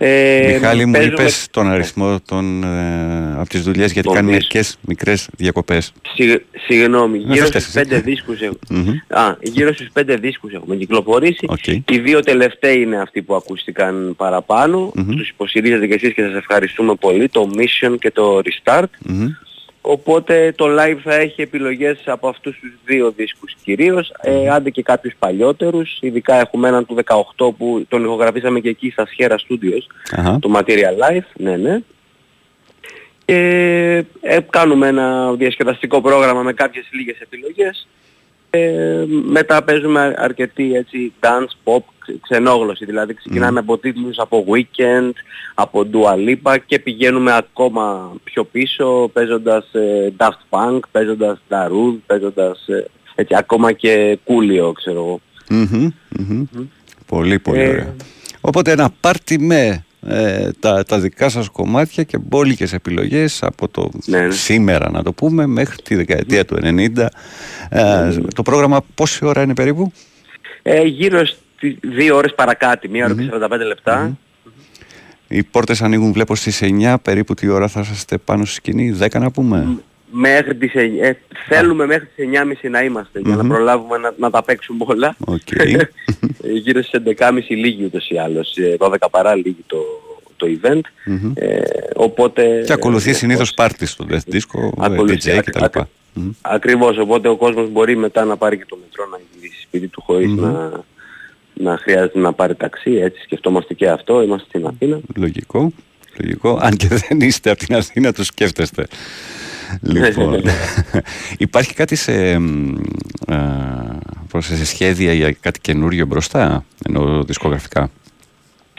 Ε, Μιχάλη μου παίζουμε- είπες τον αριθμό των, ε, από τις δουλειές γιατί Των κάνουν δίσκων. μερικές μικρές διακοπές. Συγ- Συγγνώμη, Δεν γύρω φταίς στους εσύ. πέντε δίσκους έχουμε. Μμμ. Α, γύρω στους πέντε δίσκους έχουμε κυκλοφορήσει. Οκ. Οι δύο τελευταίοι είναι αυτοί που ακούστηκαν παραπάνω. Μμμ. Τους υποστηρίζετε και εσείς και σας ευχαριστούμε πολύ. Το Mission και το Restart. Μμμ. Οπότε το live θα έχει επιλογές από αυτούς τους δύο δίσκους κυρίως, ε, άντε και κάποιους παλιότερους, ειδικά έχουμε έναν του 18 που τον ηχογραφήσαμε και εκεί στα Sierra Studios, Αχα. το Material Life, ναι ναι. Και ε, κάνουμε ένα διασκεδαστικό πρόγραμμα με κάποιες λίγες επιλογές. Ε, μετά παίζουμε αρκετή έτσι dance, pop, ξε- ξενόγλωση, δηλαδή ξεκινάμε από τίτλους από Weekend, από Dua Lipa και πηγαίνουμε ακόμα πιο πίσω παίζοντας ε, Daft Punk, παίζοντας Darude, παίζοντας ε, έτσι ακόμα και Coolio ξέρω εγώ. Μμμ, μμμ. Πολύ πολύ Ε, ωραία. Οπότε ένα πάρτι με ε, τα, τα δικά σας κομμάτια και μπόλικες επιλογές από το Ναι, ναι. σήμερα να το πούμε μέχρι τη δεκαετία του 90. Ε, το πρόγραμμα πόση ώρα είναι περίπου; Ε, γύρω στις δύο ώρες παρακάτω, μία ώρα και 45 λεπτά. Οι πόρτες ανοίγουν βλέπω στις 9 περίπου τι ώρα θα είστε πάνω στη σκηνή, 10 να πούμε. Μέχρι τις, ε, ε, θέλουμε μέχρι τις 9.30 να είμαστε για να Μμμ. προλάβουμε να, να τα παίξουμε όλα. Οκ. Ε, Γύρω στις 11.30 λίγη ούτως ή άλλως, ε, 12 παρά λίγη το, το event. Μμμ. Ε, οπότε... Και ακολουθεί ε, συνήθως πάρτι στο Death Disco, Ακολουθεί, DJ ακ- κτλ. ακ- Ακριβώς, οπότε ο κόσμος μπορεί μετά να πάρει και το μετρό να γυρίσει σπίτι του χωρίς Μμμ. να, να χρειάζεται να πάρει ταξί, έτσι σκεφτόμαστε και αυτό, είμαστε στην Αθήνα. Λογικό. Λογικό. Αν και δεν είστε από την Αθήνα, το σκέφτεστε. Λοιπόν, υπάρχει κάτι σε, εμ, ε, πώς, σε σχέδια για κάτι καινούριο μπροστά, ενώ δισκογραφικά;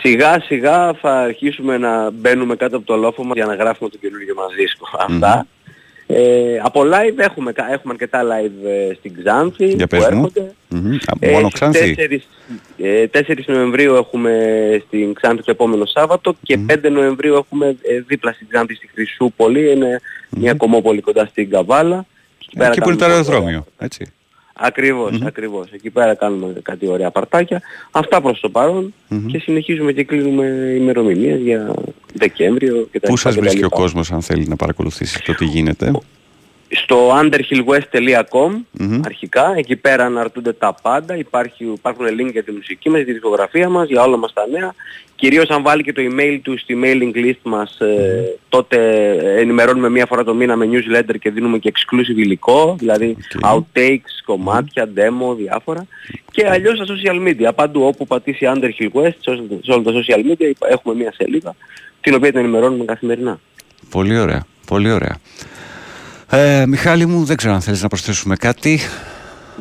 Σιγά σιγά θα αρχίσουμε να μπαίνουμε κάτω από το λόφο μας για να γράφουμε το καινούργιο μας δίσκο. Αυτά. Ε, από live έχουμε, κα- έχουμε αρκετά live ε, στην Ξάνθη Για που πες μου. έρχονται. Μμμ. Α, Ε, Μόνο στις Ξάνθη; 4, ε, 4 Νοεμβρίου έχουμε στην Ξάνθη το επόμενο Σάββατο και 5 Νοεμβρίου έχουμε ε, δίπλα στην Ξάνθη στη Χρυσούπολη, είναι μια κομμόπολη κοντά στην Καβάλα. Εκεί πέρα Εκεί που είναι το κάνουμε αεροδρόμιο, έτσι. Ακριβώς, ακριβώς. Εκεί πέρα κάνουμε κάτι ωραία παρτάκια. Αυτά προς το παρον και συνεχίζουμε και κλείνουμε ημερομηνίες για Δεκέμβριο και τα Πού λοιπά σας και τα βρίσκει ο λοιπά. κόσμος αν θέλει να παρακολουθήσει το τι γίνεται; Στο underhillwest.com Μμμ. αρχικά, εκεί πέρα αναρτούνται τα πάντα, Υπάρχει, υπάρχουν link για τη μουσική μας, για τη δισκογραφία μας, για όλα μας τα νέα. Κυρίως αν βάλει και το email του στη mailing list μας, ε, τότε ενημερώνουμε μία φορά το μήνα με newsletter και δίνουμε και exclusive υλικό, δηλαδή outtakes, κομμάτια, demo, διάφορα. Και αλλιώς στα social media, παντού όπου πατήσει Underhill West, σε όλα- σε όλα τα social media υπά- έχουμε μία σελίδα, την οποία την ενημερώνουμε καθημερινά. Πολύ ωραία, πολύ ωραία. Ε, Μιχάλη μου, δεν ξέρω αν θέλεις να προσθέσουμε κάτι.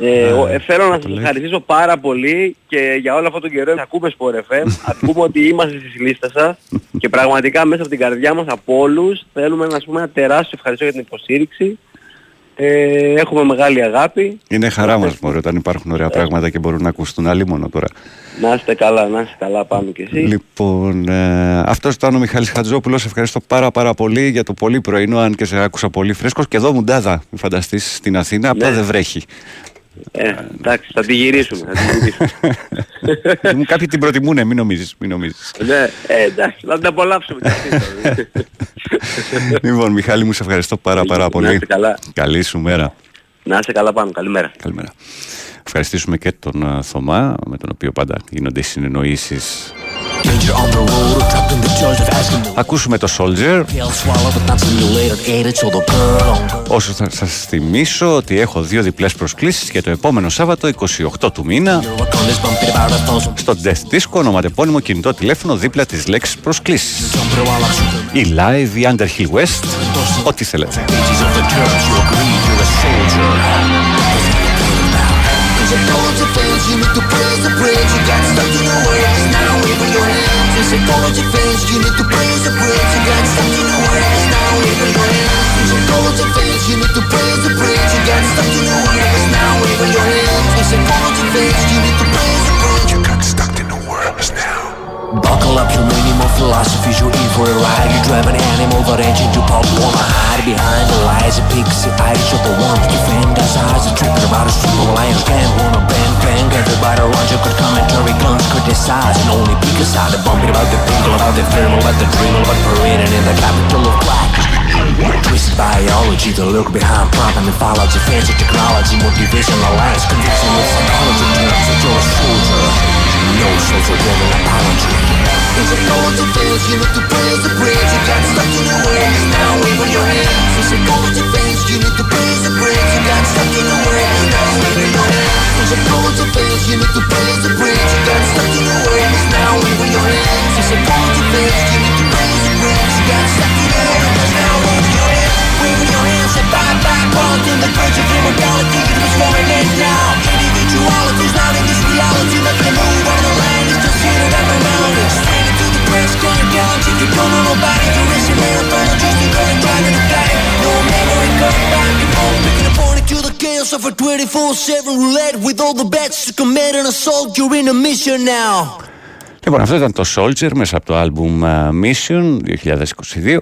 Ε, ο- ε, θέλω να το σας λέει. ευχαριστήσω πάρα πολύ και για όλο αυτό τον καιρό να ακούμε Sport FM, ακούμε ότι είμαστε στις λίστες σας και πραγματικά μέσα από την καρδιά μας από όλους θέλουμε να σας πούμε ένα τεράστιο ευχαριστώ για την υποστήριξη. Ε, έχουμε μεγάλη αγάπη. Είναι χαρά μας μωρέ, όταν υπάρχουν ωραία πράγματα και μπορούν να ακουστούν άλλη μόνο τώρα. Να είστε καλά, να είστε καλά πάνω κι εσείς. Λοιπόν, ε, αυτός ήταν ο Μιχάλης Χατζόπουλος. Ευχαριστώ πάρα πάρα πολύ για το πολύ πρωινό, αν και σε άκουσα πολύ φρέσκος. Και εδώ μουντάδα, μην φανταστείς, στην Αθήνα, απλά Ναι. δεν βρέχει. Ε, εντάξει, θα τη γυρίσουμε. Θα τη γυρίσουμε. Μου Κάποιοι την προτιμούνε, μην νομίζεις, μην νομίζεις. ναι, ε, εντάξει, θα την απολαύσουμε κι αυτοί. λοιπόν, Μιχάλη μου, σε ευχαριστώ πάρα πάρα Να πολύ. είστε καλά. Καλή σου μέρα. Να είστε καλά πάνω. Καλημέρα. Καλημέρα. Ευχαριστήσουμε και τον ε, Θωμά, με τον οποίο πάντα γίνονται οι συνεννοήσεις. Ακούσουμε το Soldier. Όσο θα σας θυμίσω ότι έχω δύο διπλές προσκλήσεις για το επόμενο Σάββατο 28 του μήνα στο Death Disco κινητό τηλέφωνο δίπλα της λέξης προσκλήσεις. Η Live, η Underhill West, ό,τι θέλετε. Psychology fails, you need to pay the price You got something to wear, it's now even real Psychology fails, you need to pay the price You got something to wear, it's now in your hands. Psychology fails, you need Buckle up your minimum philosophies, you're in for a ride. You drive an animal that engine to pop, wanna hide behind the lies of pixie eyes. You're the ones to fantasize and tripping about a strip of lions. Can't wanna bang, bang, everybody around you could commentary, guns criticize, and only pick a side. Bumping about the people, about the film, about the dream, about parading in the capital of black. Twisted biology, the look behind prompt and mythology, fancy technology, motivation, alliance, conviction with psychology terms that you're a soldier. No social driven apology. There's a college of fans, you need to praise the bridge. You got stuck in your ways, now wave on your hands. There's a college of fans, you need to praise the bridge. You got stuck in your ways, now wave on your hands. Of fans, you need to praise the bridge. You got stuck in your ways, now wave on your hands. There's a college of fans, you need to praise the bridge. You got stuck in your ways, bye bye, crawling to the verge of immortality. It was going in now. Individuality's not in this reality. Nothing to move on the line. It's just seated abnormality. Straight into the press, can't count. If you don't know nobody, you're racing marathon. Just because I'm driving a guy. No memory, come back and home. Picking up on it to the chaos of a 24-7 roulette. With all the bets to commit an assault. You're in a mission now. Λοιπόν, αυτό ήταν το Soldier μέσα από το άλμπουμ ε, Mission 2022.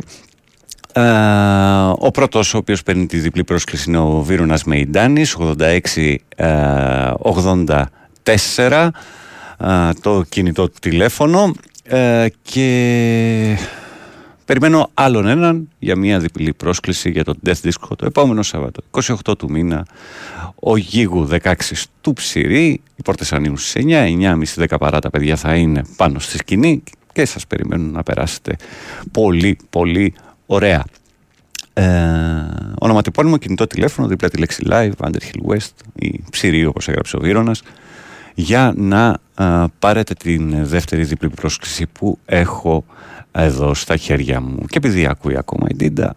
Ε, ο πρώτος ο οποίος παίρνει τη διπλή πρόσκληση είναι ο Βίρονας Μεϊντάνης 86 ε, 84 ε, το κινητό του τηλέφωνο. Ε, και περιμένω άλλον έναν για μια διπλή πρόσκληση για το Death Disco το επόμενο Σάββατο 28 του μήνα. Ο Γίγου 16 του Ψηρή οι πόρτες ανοίγουν στις 9 9.30 10 παρά τα παιδιά θα είναι πάνω στη σκηνή και σας περιμένουν να περάσετε πολύ πολύ ωραία ε, ονοματεπώνυμο κινητό τηλέφωνο δίπλα τη λέξη live Underhill West ή Ψηρή όπως έγραψε ο Βίρονας για να α, πάρετε την δεύτερη διπλή πρόσκληση που έχω εδώ στα χέρια μου. Και επειδή ακούει ακόμα η Ντίντα,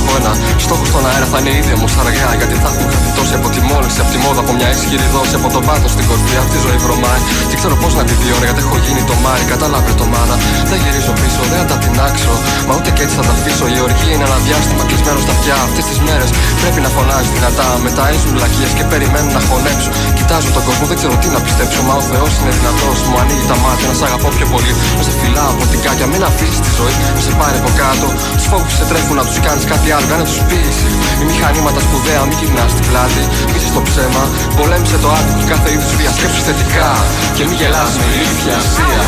από ένα στόχο στον αέρα θα είναι ήδη όμω αργά. Γιατί θα έχουν χαθεί τόσοι από τη μόλυνση, από τη μόδα, από μια ισχυρή δόση, από τον πάθος στην κορφή. Αυτή η ζωή βρωμάει. Και ξέρω πώς να τη βιώνω γιατί έχω γίνει το μάρι. Κατάλαβε το μάνα. Δεν γυρίζω πίσω, δεν θα τα τεινάξω. Μα ούτε και έτσι θα τα αφήσω. Η οργή είναι ένα διάστημα κλεισμένο στα αυτιά. Αυτές τις μέρες πρέπει να φωνάζει δυνατά. Μετά ήσουν βλακίες και περιμένουν να χωνέψω. Κοιτάζω τον κόσμο, δεν ξέρω τι να πιστέψω. Μα ο Θεός είναι δυνατός. Μου ανοίγει τα μάτια να σ' αγαπώ πιο πολύ. Να σε φυλάω από την κάκια, μην αφήσεις τη ζωή να σε πάρει από κάτω. Τους φόβους σε τρέφουν να τους κάνεις κάτι άλλο, κάνε τους πίεση. Οι μηχανήματα σπουδαία, μην γυρνά στην πλάτη. Μη στο ψέμα, πολέμησε το άτομο και κάθε είδους βία. Σκέψου θετικά και μην γελάς με ηλίθια αστεία.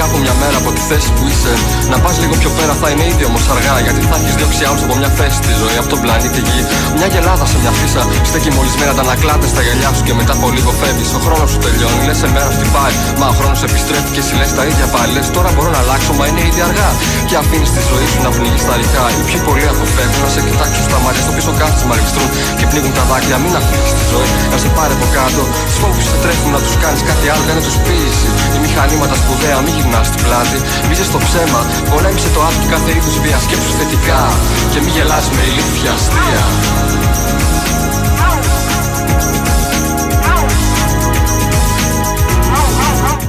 Κάπου μια μέρα από τη θέση που είσαι να πας λίγο πιο πέρα θα είναι ήδη όμως αργά. Γιατί θα έχεις διώξει άλλους από μια θέση στη ζωή, από τον πλανήτη Γη. Μια γελάδα σε μια φύσα στέκει μολυσμένα τα ανακλάτε στα γυαλιά σου και μετά από λίγο φεύγεις. Ο χρόνος σου τελειώνει, λες σε μέρα χτυπάει. Μα ο χρόνος επιστρέφει και εσύ λες τα ίδια πάλι. Λες, τώρα μπορώ να αλλάξω, μα είναι ήδη αργά. Και αφήνεις τη ζωή σου να πνίγει στα ρηχά. Οι πιο πολλοί αποφεύγουν να σε κοιτάξουν στα μάτια στο πίσω κάθισμα μαριστρούν και πνίγουν τα δάκρυα. Μην αφήσει τη ζωή να σε πάρει από κάτω. Τους φόβους σε τρέχουν να τους κάνεις κάτι άλλο, κάνε τους ποίηση. Οι μηχανήματα σπουδαία, μην γυρνά στην πλάτη. Μη είσαι στο ψέμα, πολέμησε το άτομο κάθε είδους βία. Σκέψου θετικά και μην γελάς με ηλίθια αστεία.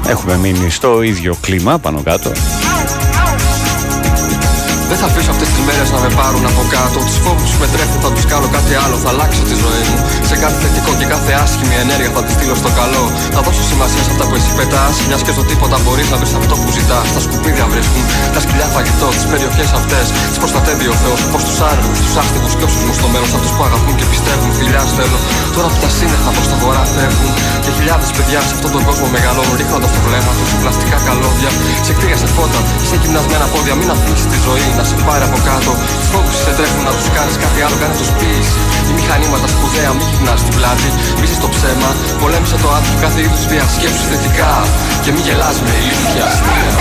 έχουμε μείνει στο ίδιο κλίμα πάνω κάτω. Δεν θα αφήσω αυτές τις μέρες να με πάρουν από κάτω. Τους φόβους που με τρέφουν θα τους κάνω κάτι άλλο. Θα αλλάξω τη ζωή μου. Σε κάθε θετικό και κάθε άσχημη ενέργεια θα τη στείλω στο καλό. Θα δώσω σημασία σε αυτά που εσύ πετάς. Μια και στο τίποτα μπορείς να βρεις αυτό που ζητάς. Τα σκουπίδια βρίσκουν τα σκυλιά φαγητό. Τις περιοχές αυτές τις προστατεύει ο Θεός. Όπως τους άνεργου, τους άστιγου και όσους μου στο μέλλον. Αυτού που αγαπούν και πιστεύουν. Φιλιά θέλω. Τώρα που τα σύννεφα προς τα βορρά φεύγουν. Και χιλιάδες παιδιά σε αυτόν τον κόσμο μεγαλώνουν. Ρίχνοντας το βλέμμα τους πλαστικά καλώδια. Σε κτίρια σε φώτα, σε γυμνασμένα πόδια. Μην αφήσεις τη ζωή να σε πάρει από κάτω. Του φόβου σε τρέχουν να τους κάνεις κάτι άλλο, κάνε τους ποίηση. Οι μηχανήματα σπουδαία, μην γυρνάς στην πλάτη. Μη είσαι στο ψέμα, πολέμησε το άτομο κάθε είδους βία. Σκέψου θετικά και μην γελάς με ηλίθια αστεία.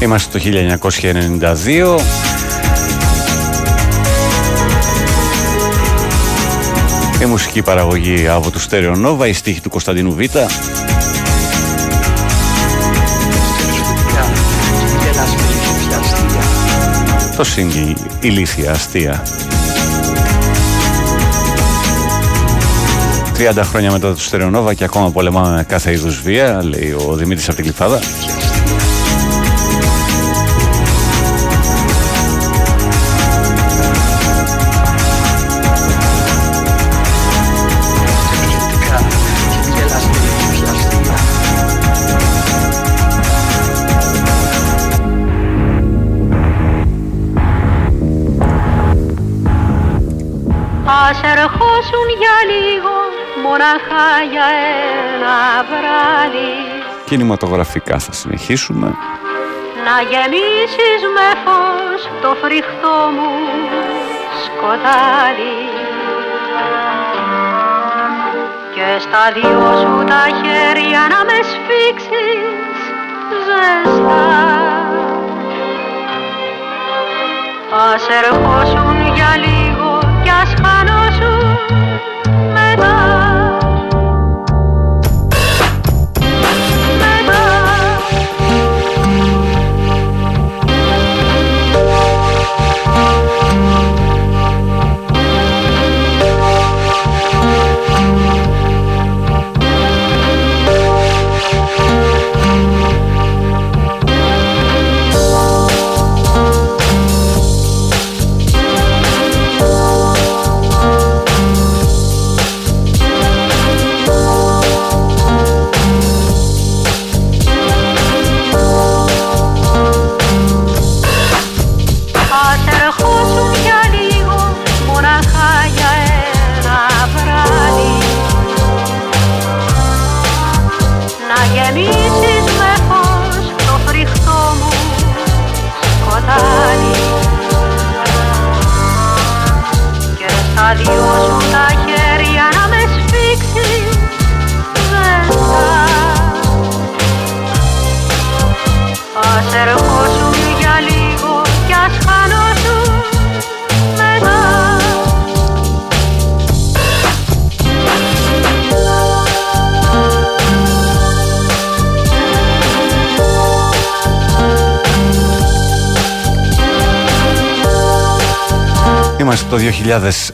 Είμαστε το 1992. Η μουσική παραγωγή από του Stereo Nova, η στίχη του Κωνσταντινού Β. Το σύγγι ηλίθια αστεία. 30 χρόνια μετά του Stereo Nova και ακόμα πολεμάμε κάθε είδους βία, λέει ο Δημήτρης από την Κλειφάδα. Μοναχά για ένα βράδυ. Κινηματογραφικά θα συνεχίσουμε. Να γεμίσεις με φως το φρικτό μου σκοτάδι. Και στα δυο σου τα χέρια να με σφίξεις ζεστά. Ας ερχόσουν για λίγο κι ας χανόσουν μετά Μετά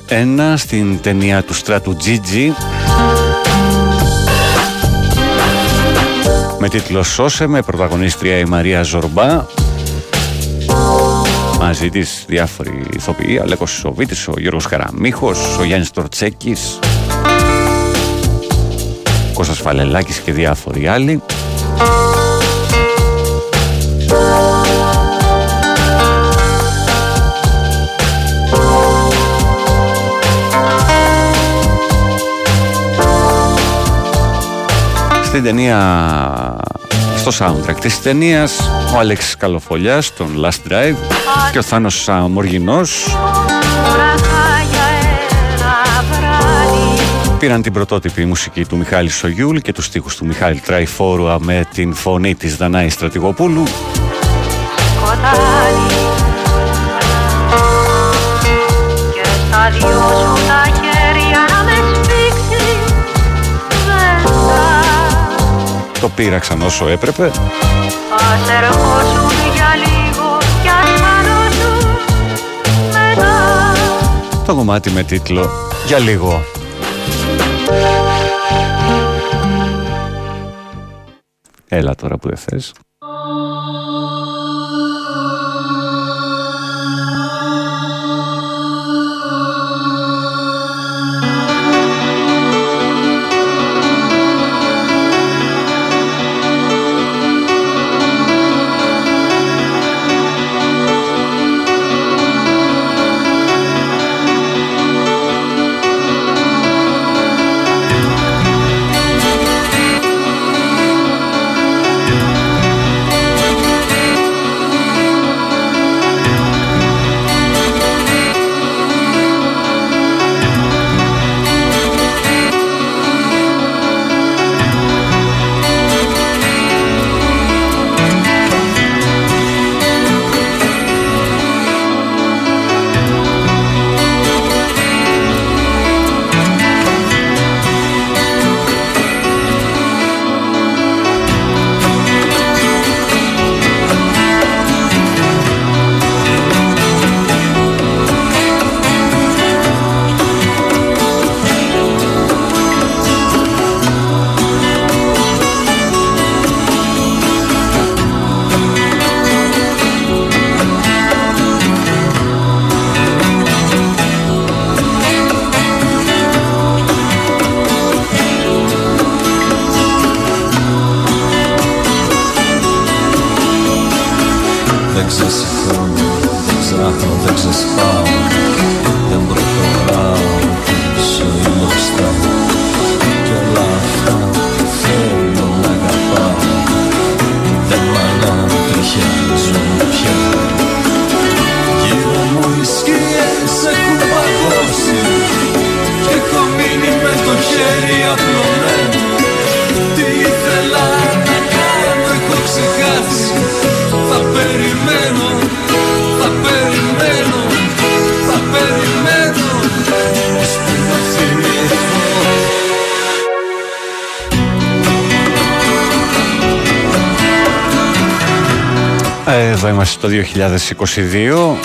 2001 στην ταινία του στράτου Gigi με τίτλο «Σώσε με» πρωταγωνίστρια η Μαρία Ζορμπά. Μαζί της διάφοροι ηθοποιοί Αλέκος Σοβίτης, ο Γιώργος Καραμίχος, ο Γιάννης Τορτσέκης Κώστας Φαλελάκης και διάφοροι άλλοι Στην ταινία, στο soundtrack της ταινίας ο Αλέξης Καλοφολιάς, τον Last Drive και ο Θάνος Μοργινός πήραν την πρωτότυπη μουσική του Μιχάλη Σογιούλ και τους στίχους του Μιχάλη Τραϊφόρου με την φωνή της Δανάη Στρατηγοπούλου. Και στα δυο σου τα ας χανόσουν μετά το κομμάτι με τίτλο «Για λίγο». Έλα τώρα που δεν θες. 2022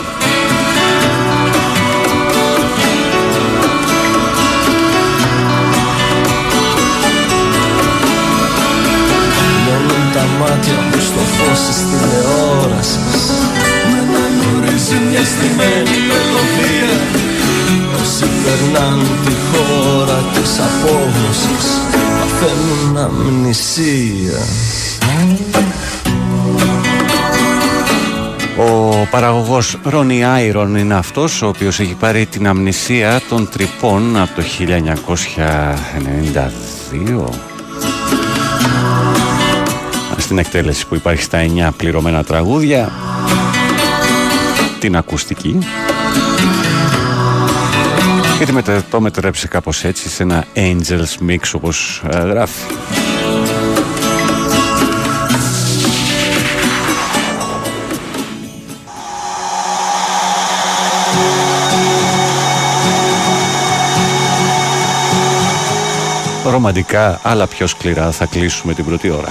Ρόνι Άιρον είναι αυτός ο οποίος έχει πάρει την αμνησία των τρυπών από το 1992 στην εκτέλεση που υπάρχει στα 9 πληρωμένα τραγούδια. Την ακουστική. Γιατί μετα, το μετρέψε κάπως έτσι σε ένα Angels Mix όπως ε, γράφει ρομαντικά αλλά πιο σκληρά θα κλείσουμε την πρώτη ώρα.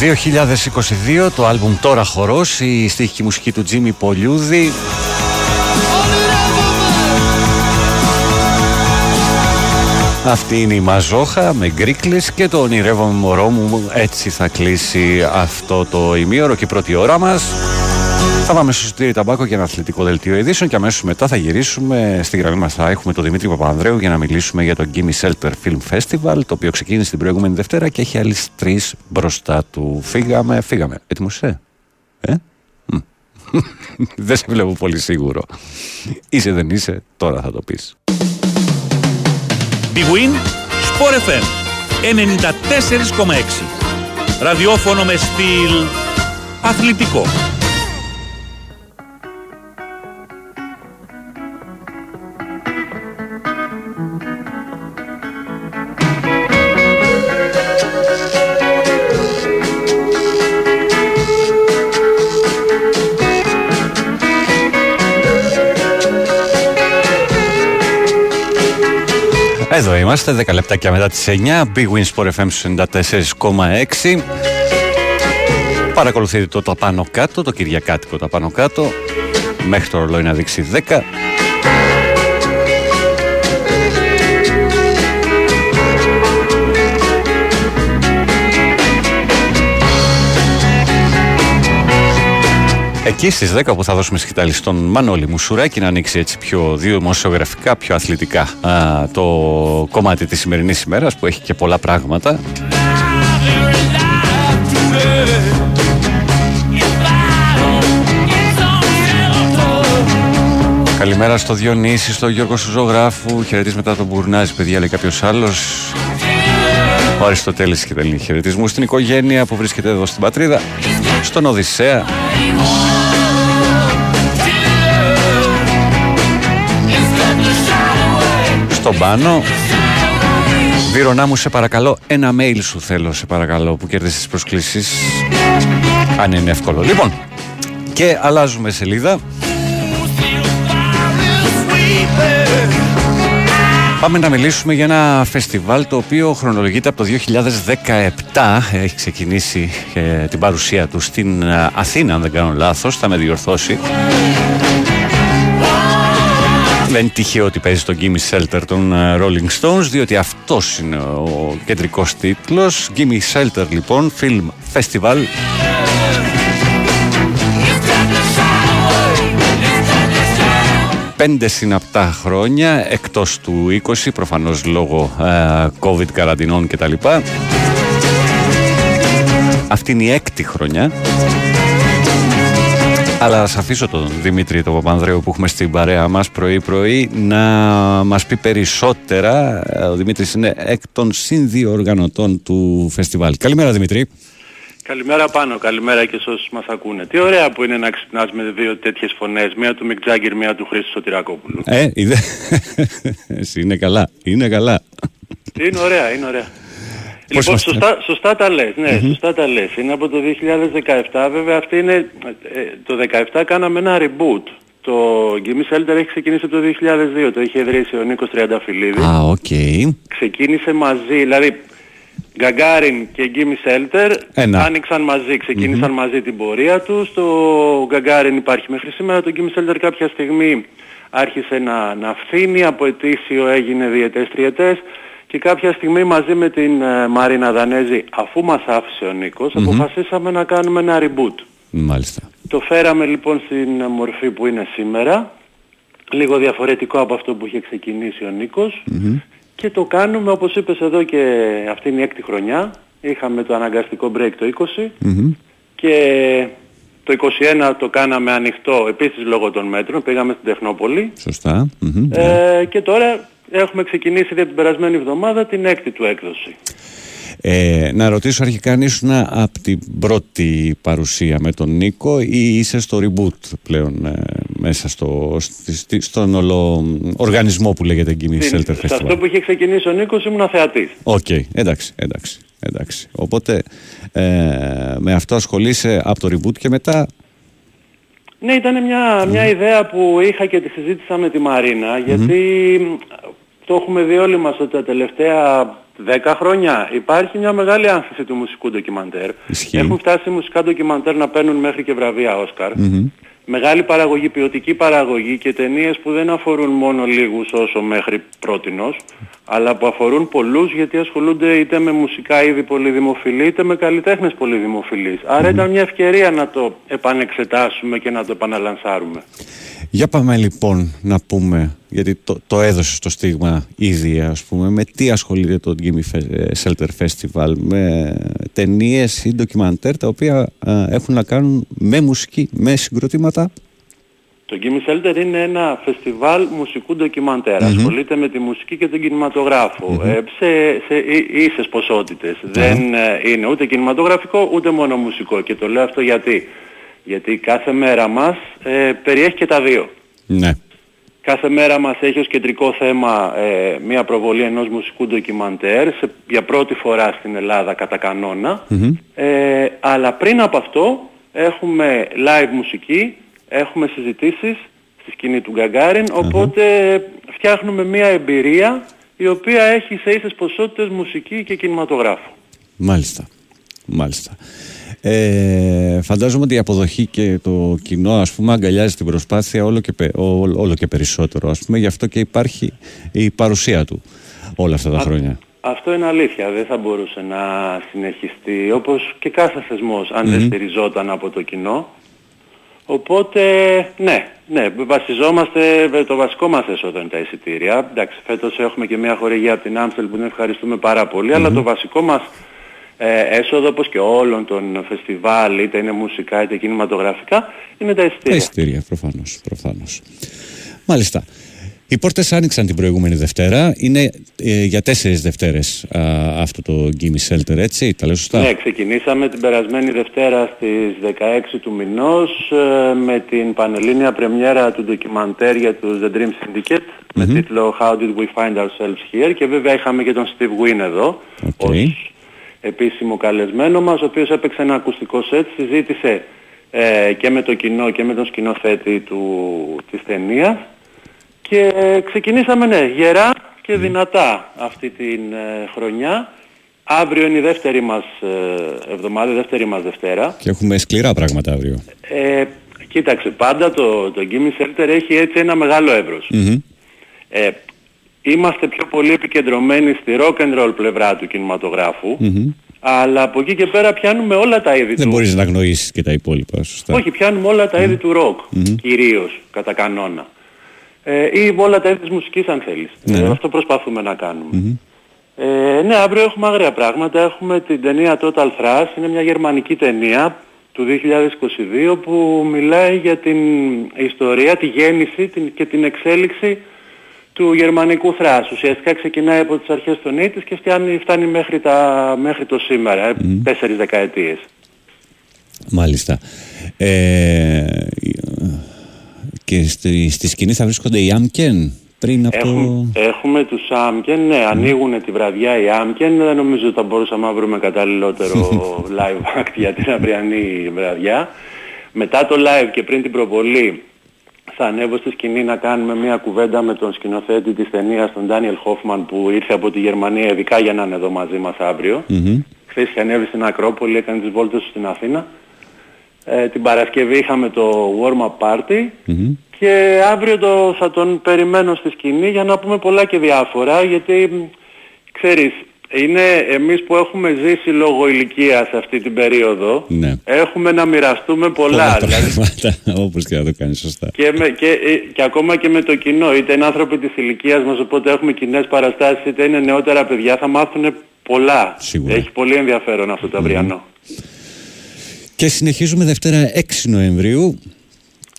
2022 το άλμπουμ Τώρα Χορός, η στίχη και η μουσική του Τζίμι Πολιούδη. Αυτή είναι η Μαζόχα με γκρίκλες και το ονειρεύομαι μωρό μου. Έτσι θα κλείσει αυτό το ημίωρο και η πρώτη ώρα μας. Θα πάμε στο Σωτήρι Ταμπάκο για ένα αθλητικό δελτίο ειδήσεων και αμέσως μετά θα γυρίσουμε στη γραμμή μας. Θα έχουμε τον Δημήτρη Παπανδρέου για να μιλήσουμε για το Gimme Shelter Film Festival, το οποίο ξεκίνησε την προηγούμενη Δευτέρα και έχει άλλες τρεις μπροστά του. Φύγαμε, φύγαμε. Έτοιμος είσαι, ε; Μμ. δεν σε βλέπω πολύ σίγουρο. Είσαι δεν είσαι, τώρα θα το πεις. Big Win, Sport FM 94,6. Ραδιόφωνο με στυλ αθλητικό. Εδώ είμαστε, 10 λεπτάκια μετά τις 9, Big Win Sport FM στους 94,6. Παρακολουθείτε το τα πάνω κάτω, το Κυριακάτικο τα πάνω κάτω, μέχρι το ρολόι να δείξει 10. Εκεί στις 10 που θα δώσουμε σκητάλη στον Μανώλη Μουσουράκη να ανοίξει έτσι πιο δημοσιογραφικά, πιο αθλητικά α, το κομμάτι της σημερινής ημέρας που έχει και πολλά πράγματα. Καλημέρα στο Διονύση, στο Γιώργο Σουζογράφου. Χαιρετίσματα τον Μπουρνάζη, παιδιά, λέει κάποιος άλλος. Ο Αριστοτέλης και τελεί χαιρετισμούς στην οικογένεια που βρίσκεται εδώ στην πατρίδα. Στον Οδυσσέα. Στον Πάνο. Βίρονά μου, σε παρακαλώ, ένα mail σου θέλω, σε παρακαλώ, που κέρδισε τις προσκλήσεις. Αν είναι εύκολο. Λοιπόν, και αλλάζουμε σελίδα. Πάμε να μιλήσουμε για ένα φεστιβάλ το οποίο χρονολογείται από το 2017. Έχει ξεκινήσει ε, την παρουσία του στην ε, Αθήνα, αν δεν κάνω λάθος, θα με διορθώσει. Δεν είναι τυχαίο ότι παίζει τον Gimme Shelter των ε, Rolling Stones, διότι αυτός είναι ο κεντρικός τίτλος. Gimme Shelter λοιπόν, Film Festival. Πέντε συναπτά χρόνια εκτός του 20 προφανώς λόγω ε, COVID καραντινών κτλ. Αυτή είναι η έκτη χρονιά. Αλλά ας αφήσω τον Δημήτρη τον Παπανδρέου που έχουμε στην παρέα μας πρωί πρωί να μας πει περισσότερα. Ο Δημήτρης είναι εκ των συνδιοργανωτών του φεστιβάλ. Καλημέρα Δημήτρη. Καλημέρα πάνω, καλημέρα και σε όσους μας ακούνε. Τι ωραία που είναι να ξυπνάς με δύο τέτοιες φωνές, μία του Μικ Τζάγκερ, μία του Χρήστου Σωτηρακόπουλου. Ε, είδε. Εσύ είναι καλά, είναι καλά. Είναι ωραία, είναι ωραία. Πώς λοιπόν, είμαστε; σωστά, σωστά τα λες, ναι, Μμμ. σωστά τα λες. Είναι από το 2017, βέβαια αυτή είναι, ε, το 2017 κάναμε ένα reboot. Το Gimme Shelter έχει ξεκινήσει από το 2002, το είχε ιδρύσει ο Νίκος Τριανταφυλλίδης. Α, οκ. Ξεκίνησε μαζί, δηλαδή Gagarin και Gimme Shelter Ένα. άνοιξαν μαζί, ξεκίνησαν μαζί την πορεία τους. Το Gagarin υπάρχει μέχρι σήμερα, το Gimme Shelter κάποια στιγμή άρχισε να, να φθίνει, από ετήσιο έγινε διετές τριετές και κάποια στιγμή μαζί με την ε, Μαρίνα Δανέζη, αφού μας άφησε ο Νίκος Μμμ. αποφασίσαμε να κάνουμε ένα reboot. Μάλιστα. Το φέραμε λοιπόν στην ε, μορφή που είναι σήμερα, λίγο διαφορετικό από αυτό που είχε ξεκινήσει ο Νίκος Μμμ. Και το κάνουμε όπως είπες εδώ και αυτή είναι η έκτη χρονιά. Είχαμε το αναγκαστικό break το 20 Μμμ. και το 21 το κάναμε ανοιχτό επίσης λόγω των μέτρων. Πήγαμε στην Τεχνόπολη Σωστά. Μμμ. ε, και τώρα έχουμε ξεκινήσει για την περασμένη εβδομάδα την έκτη του έκδοση. Ε, να ρωτήσω αρχικά αν ήσουν από την πρώτη παρουσία με τον Νίκο ή είσαι στο reboot πλέον ε, μέσα στο, στη- στη- στον όλο οργανισμό που λέγεται Gimme Στην- Shelter σε αυτό Festival. που είχε ξεκινήσει ο Νίκος ήμουν θεατής. Οκ, εντάξει, εντάξει, εντάξει. Οπότε ε, με αυτό ασχολείσαι από το reboot και μετά; Ναι, ήταν μια, μια ιδέα που είχα και τη συζήτησα με τη Μαρίνα, γιατί μ, το έχουμε δει όλοι μας ότι τα τελευταία 10 χρόνια υπάρχει μια μεγάλη άνθηση του μουσικού ντοκιμαντέρ. Ισχύει. Έχουν φτάσει μουσικά ντοκιμαντέρ να παίρνουν μέχρι και βραβεία Όσκαρ. Μεγάλη παραγωγή, ποιοτική παραγωγή και ταινίες που δεν αφορούν μόνο λίγους όσο μέχρι πρότινος, αλλά που αφορούν πολλούς γιατί ασχολούνται είτε με μουσικά είδη πολύ δημοφιλή, είτε με καλλιτέχνες πολύ δημοφιλείς. Άρα ήταν μια ευκαιρία να το επανεξετάσουμε και να το επαναλανσάρουμε. Για πάμε λοιπόν να πούμε, γιατί το, το έδωσες το στίγμα ήδη ας πούμε, με τι ασχολείται το Gimme Fe- Shelter Festival, με ταινίες ή ντοκιμαντέρ τα οποία α, έχουν να κάνουν με μουσική, με συγκροτήματα. Το Gimme Shelter είναι ένα φεστιβάλ μουσικού ντοκιμαντέρ. Μμμ. Ασχολείται με τη μουσική και τον κινηματογράφο ε, σε, σε ί- ίσες ποσότητες. Δεν ε, είναι ούτε κινηματογραφικό ούτε μόνο μουσικό. Και το λέω αυτό γιατί. Γιατί κάθε μέρα μας ε, περιέχει και τα δύο. Ναι. Κάθε μέρα μας έχει ως κεντρικό θέμα ε, μια προβολή ενός μουσικού ντοκιμαντέρ σε, για πρώτη φορά στην Ελλάδα κατά κανόνα. Ε, αλλά πριν από αυτό έχουμε live μουσική, έχουμε συζητήσεις στη σκηνή του γκαγκαριν οπότε φτιάχνουμε μια εμπειρία η οποία έχει σε ίσες ποσότητες μουσική και κινηματογράφο. Μάλιστα. Μάλιστα. Ε, φαντάζομαι ότι η αποδοχή και το κοινό ας πούμε αγκαλιάζει την προσπάθεια όλο και, πε- ό- όλο και περισσότερο ας πούμε γι' αυτό και υπάρχει η παρουσία του όλα αυτά τα χρόνια. Αυτό είναι αλήθεια, δεν θα μπορούσε να συνεχιστεί όπως και κάθε θεσμός αν δεν Μμμ. στηριζόταν από το κοινό. Οπότε, ναι, ναι, βασιζόμαστε, το βασικό μας έσοδο είναι τα εισιτήρια. Εντάξει, φέτος έχουμε και μια χορηγία από την Άμστελ που την ευχαριστούμε πάρα πολύ, αλλά το βασικό μας ε, έσοδο, όπως και όλων των φεστιβάλ, είτε είναι μουσικά είτε κινηματογραφικά, είναι τα Τα εισιτήρια. εισιτήρια, προφανώς, προφανώς. Μάλιστα. Οι πόρτες άνοιξαν την προηγούμενη Δευτέρα. Είναι ε, για τέσσερις Δευτέρες α, αυτό το Gimme Shelter, έτσι, τα λέω σωστά; Ναι, ξεκινήσαμε την περασμένη Δευτέρα στις 16 του μηνός ε, με την πανελλήνια πρεμιέρα του ντοκιμαντέρ για τους The Dream Syndicate με τίτλο How did we find ourselves here και βέβαια είχαμε και τον Steve Wynn εδώ ως επίσημο καλεσμένο μας ο οποίος έπαιξε ένα ακουστικό σετ, συζήτησε ε, και με το κοινό και με τον σκηνοθέτη του, της ταινίας και ε, ξεκινήσαμε ναι, γερά και δυνατά αυτή την ε, χρονιά. Αύριο είναι η δεύτερη μας ε, εβδομάδα, η δεύτερη μας Δευτέρα. Και έχουμε σκληρά πράγματα αύριο. Ε, κοίταξε, πάντα το, το Gimme Shelter έχει έτσι ένα μεγάλο εύρος. Μμμ. Ε, είμαστε πιο πολύ επικεντρωμένοι στη rock and roll πλευρά του κινηματογράφου, Μμμ. αλλά από εκεί και πέρα πιάνουμε όλα τα είδη Δεν του. μπορείς να γνωρίσεις και τα υπόλοιπα, σωστά. Όχι, πιάνουμε όλα τα είδη του rock, κυρίως, κατά κανόνα. Ε, ή όλα τα είδη της μουσικής αν θέλεις. Ναι. Ε, αυτό προσπαθούμε να κάνουμε. Ε, ναι, αύριο έχουμε άγρια πράγματα. Έχουμε την ταινία Total Thrash. Είναι μια γερμανική ταινία του 2022 που μιλάει για την ιστορία, τη γέννηση την, και την εξέλιξη του γερμανικού θράσους. Ουσιαστικά ξεκινάει από τις αρχές των 80's και φτάνει, φτάνει μέχρι, τα, μέχρι το σήμερα, ε, τέσσερις δεκαετίες. Μάλιστα. Ε, και στη, στη σκηνή θα βρίσκονται οι Άμκεν πριν από Έχουμε, το... έχουμε τους Άμκεν, ναι, ανοίγουν τη βραδιά οι Άμκεν, δεν νομίζω ότι θα μπορούσαμε να βρούμε καταλληλότερο live act για την αυριανή βραδιά. Μετά το live και πριν την προβολή θα ανέβω στη σκηνή να κάνουμε μια κουβέντα με τον σκηνοθέτη της ταινίας, τον Ντάνιελ Χόφμαν που ήρθε από τη Γερμανία ειδικά για να είναι εδώ μαζί μας αύριο. Μμμ. Χθες είχε ανέβει στην Ακρόπολη, έκανε τις βόλτες του στην Αθήνα. Ε, την Παρασκευή είχαμε το warm-up party Μμμ. και αύριο το, θα τον περιμένω στη σκηνή για να πούμε πολλά και διάφορα γιατί μ, ξέρεις είναι εμείς που έχουμε ζήσει λόγω ηλικίας αυτή την περίοδο Ναι. έχουμε να μοιραστούμε πολλά. Πολλά δηλαδή, πράγματα, όπως και να το κάνεις σωστά. και, με, και, ε, και ακόμα και με το κοινό, είτε είναι άνθρωποι της ηλικίας μας, οπότε έχουμε κοινέ παραστάσεις, είτε είναι νεότερα παιδιά, θα μάθουν πολλά. Σίγουρα. Έχει πολύ ενδιαφέρον αυτό το αυριανό. Και συνεχίζουμε Δευτέρα 6 Νοεμβρίου.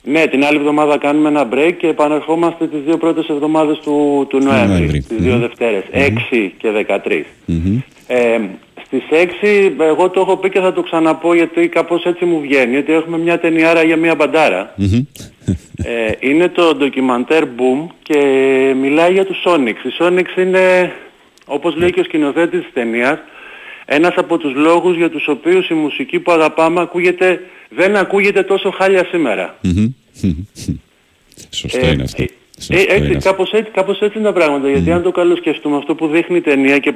Ναι, την άλλη εβδομάδα κάνουμε ένα break και επανερχόμαστε τις δύο πρώτες εβδομάδες του, του Νοέμβρη, Νοέμβρη. τις δύο Μμμ. Δευτέρες, 6 και 13. Μμμ. Ε, στις 6 εγώ το έχω πει και θα το ξαναπώ γιατί κάπως έτσι μου βγαίνει ότι έχουμε μια ταινιάρα για μια μπαντάρα. Μμμ. Ε, είναι το ντοκιμαντέρ Boom και μιλάει για τους Sonics. Οι Sonics είναι, όπως λέει και ο σκηνοθέτης της ταινίας, ένας από τους λόγους για τους οποίους η μουσική που αγαπάμε ακούγεται, δεν ακούγεται τόσο χάλια σήμερα. Μμμ. Σωστό Ε, είναι αυτό. ε, Σωστό ε, έτσι, είναι αυτό. κάπως, έτσι, κάπως έτσι είναι τα πράγματα. Γιατί αν το καλοσκεφτούμε αυτό που δείχνει η ταινία και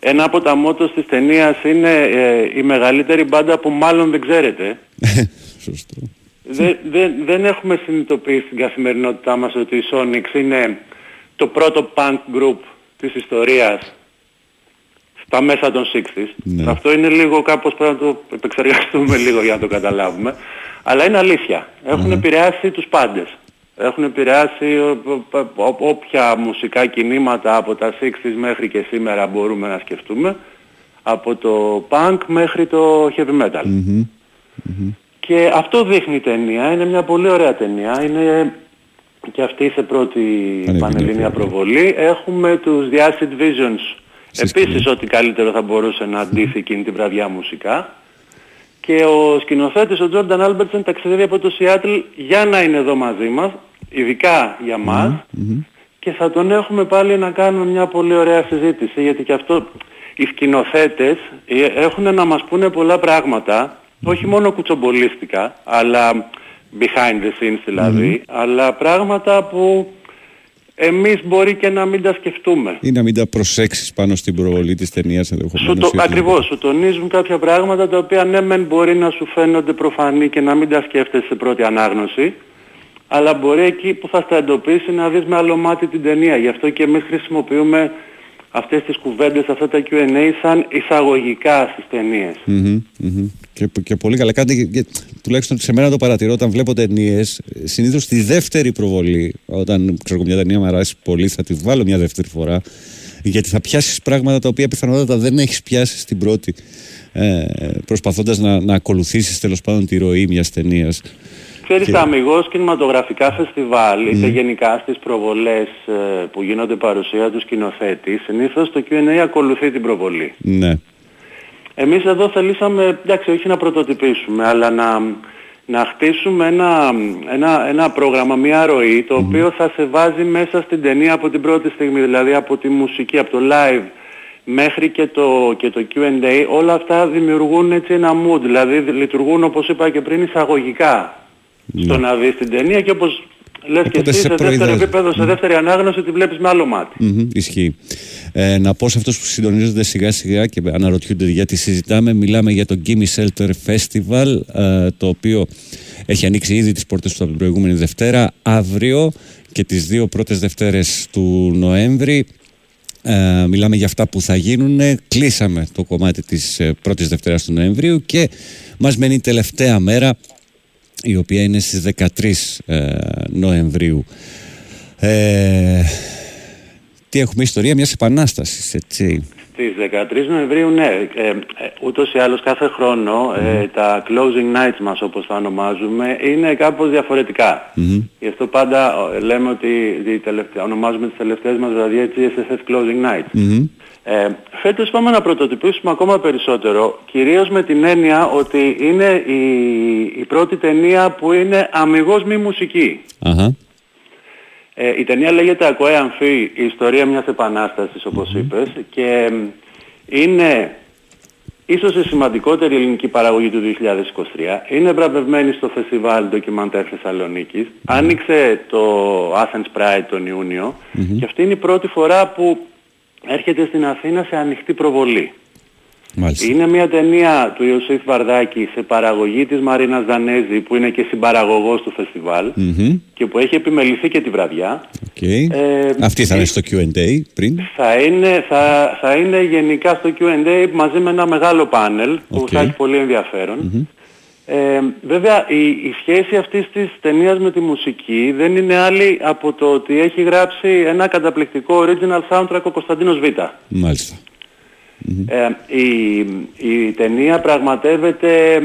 ένα από τα μότος της ταινίας είναι ε, η μεγαλύτερη μπάντα που μάλλον δεν ξέρετε. Σωστό. δεν, δεν, δεν έχουμε συνειδητοποιήσει στην καθημερινότητά μας ότι η Sonics είναι το πρώτο punk group της ιστορίας στα μέσα των 60s. Ναι. Αυτό είναι λίγο κάπως πρέπει να το επεξεργαστούμε λίγο για να το καταλάβουμε. Αλλά είναι αλήθεια. Έχουν επηρεάσει τους πάντες. Έχουν επηρεάσει ο- ο- ο- όποια μουσικά κινήματα από τα 60s μέχρι και σήμερα μπορούμε να σκεφτούμε. Από το punk μέχρι το heavy metal. Μμμ. Και αυτό δείχνει η ταινία. Είναι μια πολύ ωραία ταινία. Είναι και αυτή σε πρώτη πανελλήνια προβολή. Έχουμε τους The Acid Visions. Επίσης ό,τι καλύτερο θα μπορούσε να αντίθει εκείνη την βραδιά μουσικά. Και ο σκηνοθέτης, ο Τζόρνταν Άλμπερτσεν, ταξιδεύει από το Σιάτλ για να είναι εδώ μαζί μας, ειδικά για μας. Και θα τον έχουμε πάλι να κάνουμε μια πολύ ωραία συζήτηση, γιατί και αυτό οι σκηνοθέτες ε, έχουν να μας πούνε πολλά πράγματα, όχι μόνο κουτσομπολίστικα, αλλά behind the scenes δηλαδή, αλλά πράγματα που εμείς μπορεί και να μην τα σκεφτούμε. Ή να μην τα προσέξεις πάνω στην προβολή της ταινίας ενδεχομένως. Σου το, ή ότι- ακριβώς, σου τονίζουν κάποια πράγματα τα οποία ναι μεν μπορεί να σου φαίνονται προφανή και να μην τα σκέφτεσαι σε πρώτη ανάγνωση αλλά μπορεί εκεί που θα στα εντοπίσει να δεις με άλλο μάτι την ταινία. Γι' αυτό και εμείς χρησιμοποιούμε αυτές τις κουβέντες, αυτά τα Q&A σαν εισαγωγικά στις ταινίες. Μμμ, μμμ. Και, και πολύ καλά. Κάτι, και, και, τουλάχιστον σε μένα το παρατηρώ όταν βλέπω ταινίες. Συνήθως στη δεύτερη προβολή, όταν ξέρω εγώ, μια ταινία μου αρέσει πολύ, θα τη βάλω μια δεύτερη φορά. Γιατί θα πιάσεις πράγματα τα οποία πιθανότατα δεν έχεις πιάσει στην πρώτη. Ε, Προσπαθώντας να, να ακολουθήσεις τέλος πάντων τη ροή μιας ταινίας. Ξέρεις, Και- τα αμυγός κινηματογραφικά φεστιβάλ, είτε Μμ. γενικά στις προβολές ε, που γίνονται παρουσία του σκηνοθέτη, συνήθως το Q&A ακολουθεί την προβολή. Ναι. Εμείς εδώ θελήσαμε, εντάξει, όχι να πρωτοτυπήσουμε, αλλά να, να χτίσουμε ένα, ένα, ένα πρόγραμμα, μια ροή, το οποίο θα σε βάζει μέσα στην ταινία από την πρώτη στιγμή, δηλαδή από τη μουσική, από το live μέχρι και το, και το Q&A, όλα αυτά δημιουργούν έτσι ένα mood, δηλαδή λειτουργούν όπως είπα και πριν εισαγωγικά στο να δεις την ταινία και όπως λες και Οπότε εσύ σε σε δεύτερο προειδεάζει. επίπεδο, σε δεύτερη ανάγνωση τη βλέπεις με άλλο μάτι. Μμμ, ισχύει. Ε, να πω σε αυτούς που συντονίζονται σιγά σιγά και αναρωτιούνται γιατί συζητάμε, μιλάμε για το Gimme Shelter Festival, ε, το οποίο έχει ανοίξει ήδη τις πόρτες του από την προηγούμενη Δευτέρα, αύριο και τις δύο πρώτες Δευτέρες του Νοέμβρη. Ε, μιλάμε για αυτά που θα γίνουν. Κλείσαμε το κομμάτι της ε, πρώτης Δευτέρας του Νοεμβρίου και μας μένει η τελευταία μέρα η οποία είναι στις 13 ε, Νοεμβρίου. Ε, τι έχουμε ιστορία μιας επανάστασης, έτσι. Στις 13 Νοεμβρίου, ναι, ε, ε, ούτως ή άλλως κάθε χρόνο ε, τα closing nights μας όπως τα ονομάζουμε είναι κάπως διαφορετικά. Μμμ. Γι' αυτό πάντα ε, λέμε ότι οι τελευταίες, ονομάζουμε τις τελευταίες μας βραδιές GSSF closing nights. Μμμ. Ε, φέτος πάμε να πρωτοτυπήσουμε ακόμα περισσότερο, κυρίως με την έννοια ότι είναι η, η πρώτη ταινία που είναι αμυγός μη μουσική. Αχα. Ε, η ταινία λέγεται «Ακοέ Αμφί, η ιστορία μιας επανάστασης» όπως είπες και μ, είναι ίσως η σημαντικότερη ελληνική παραγωγή του 2023. Είναι βραβευμένη στο φεστιβάλ ντοκιμαντέρ Θεσσαλονίκης. Άνοιξε το Athens Pride τον ιουνιο και αυτή είναι η πρώτη φορά που έρχεται στην Αθήνα σε ανοιχτή προβολή. Μάλιστα. Είναι μια ταινία του Ιωσήφ Βαρδάκη σε παραγωγή της Μαρίνας Δανέζη που είναι και συμπαραγωγός του φεστιβάλ Μμμ. και που έχει επιμεληθεί και τη βραδιά. Οκ. Ε, Αυτή θα είναι στο Q&A πριν. Θα είναι, θα, θα είναι γενικά στο Q&A μαζί με ένα μεγάλο πάνελ που Οκ. θα έχει πολύ ενδιαφέρον. Ε, βέβαια η, η σχέση αυτής της ταινίας με τη μουσική δεν είναι άλλη από το ότι έχει γράψει ένα καταπληκτικό original soundtrack ο Κωνσταντίνος Β. Μάλιστα. Ε, η, η ταινία πραγματεύεται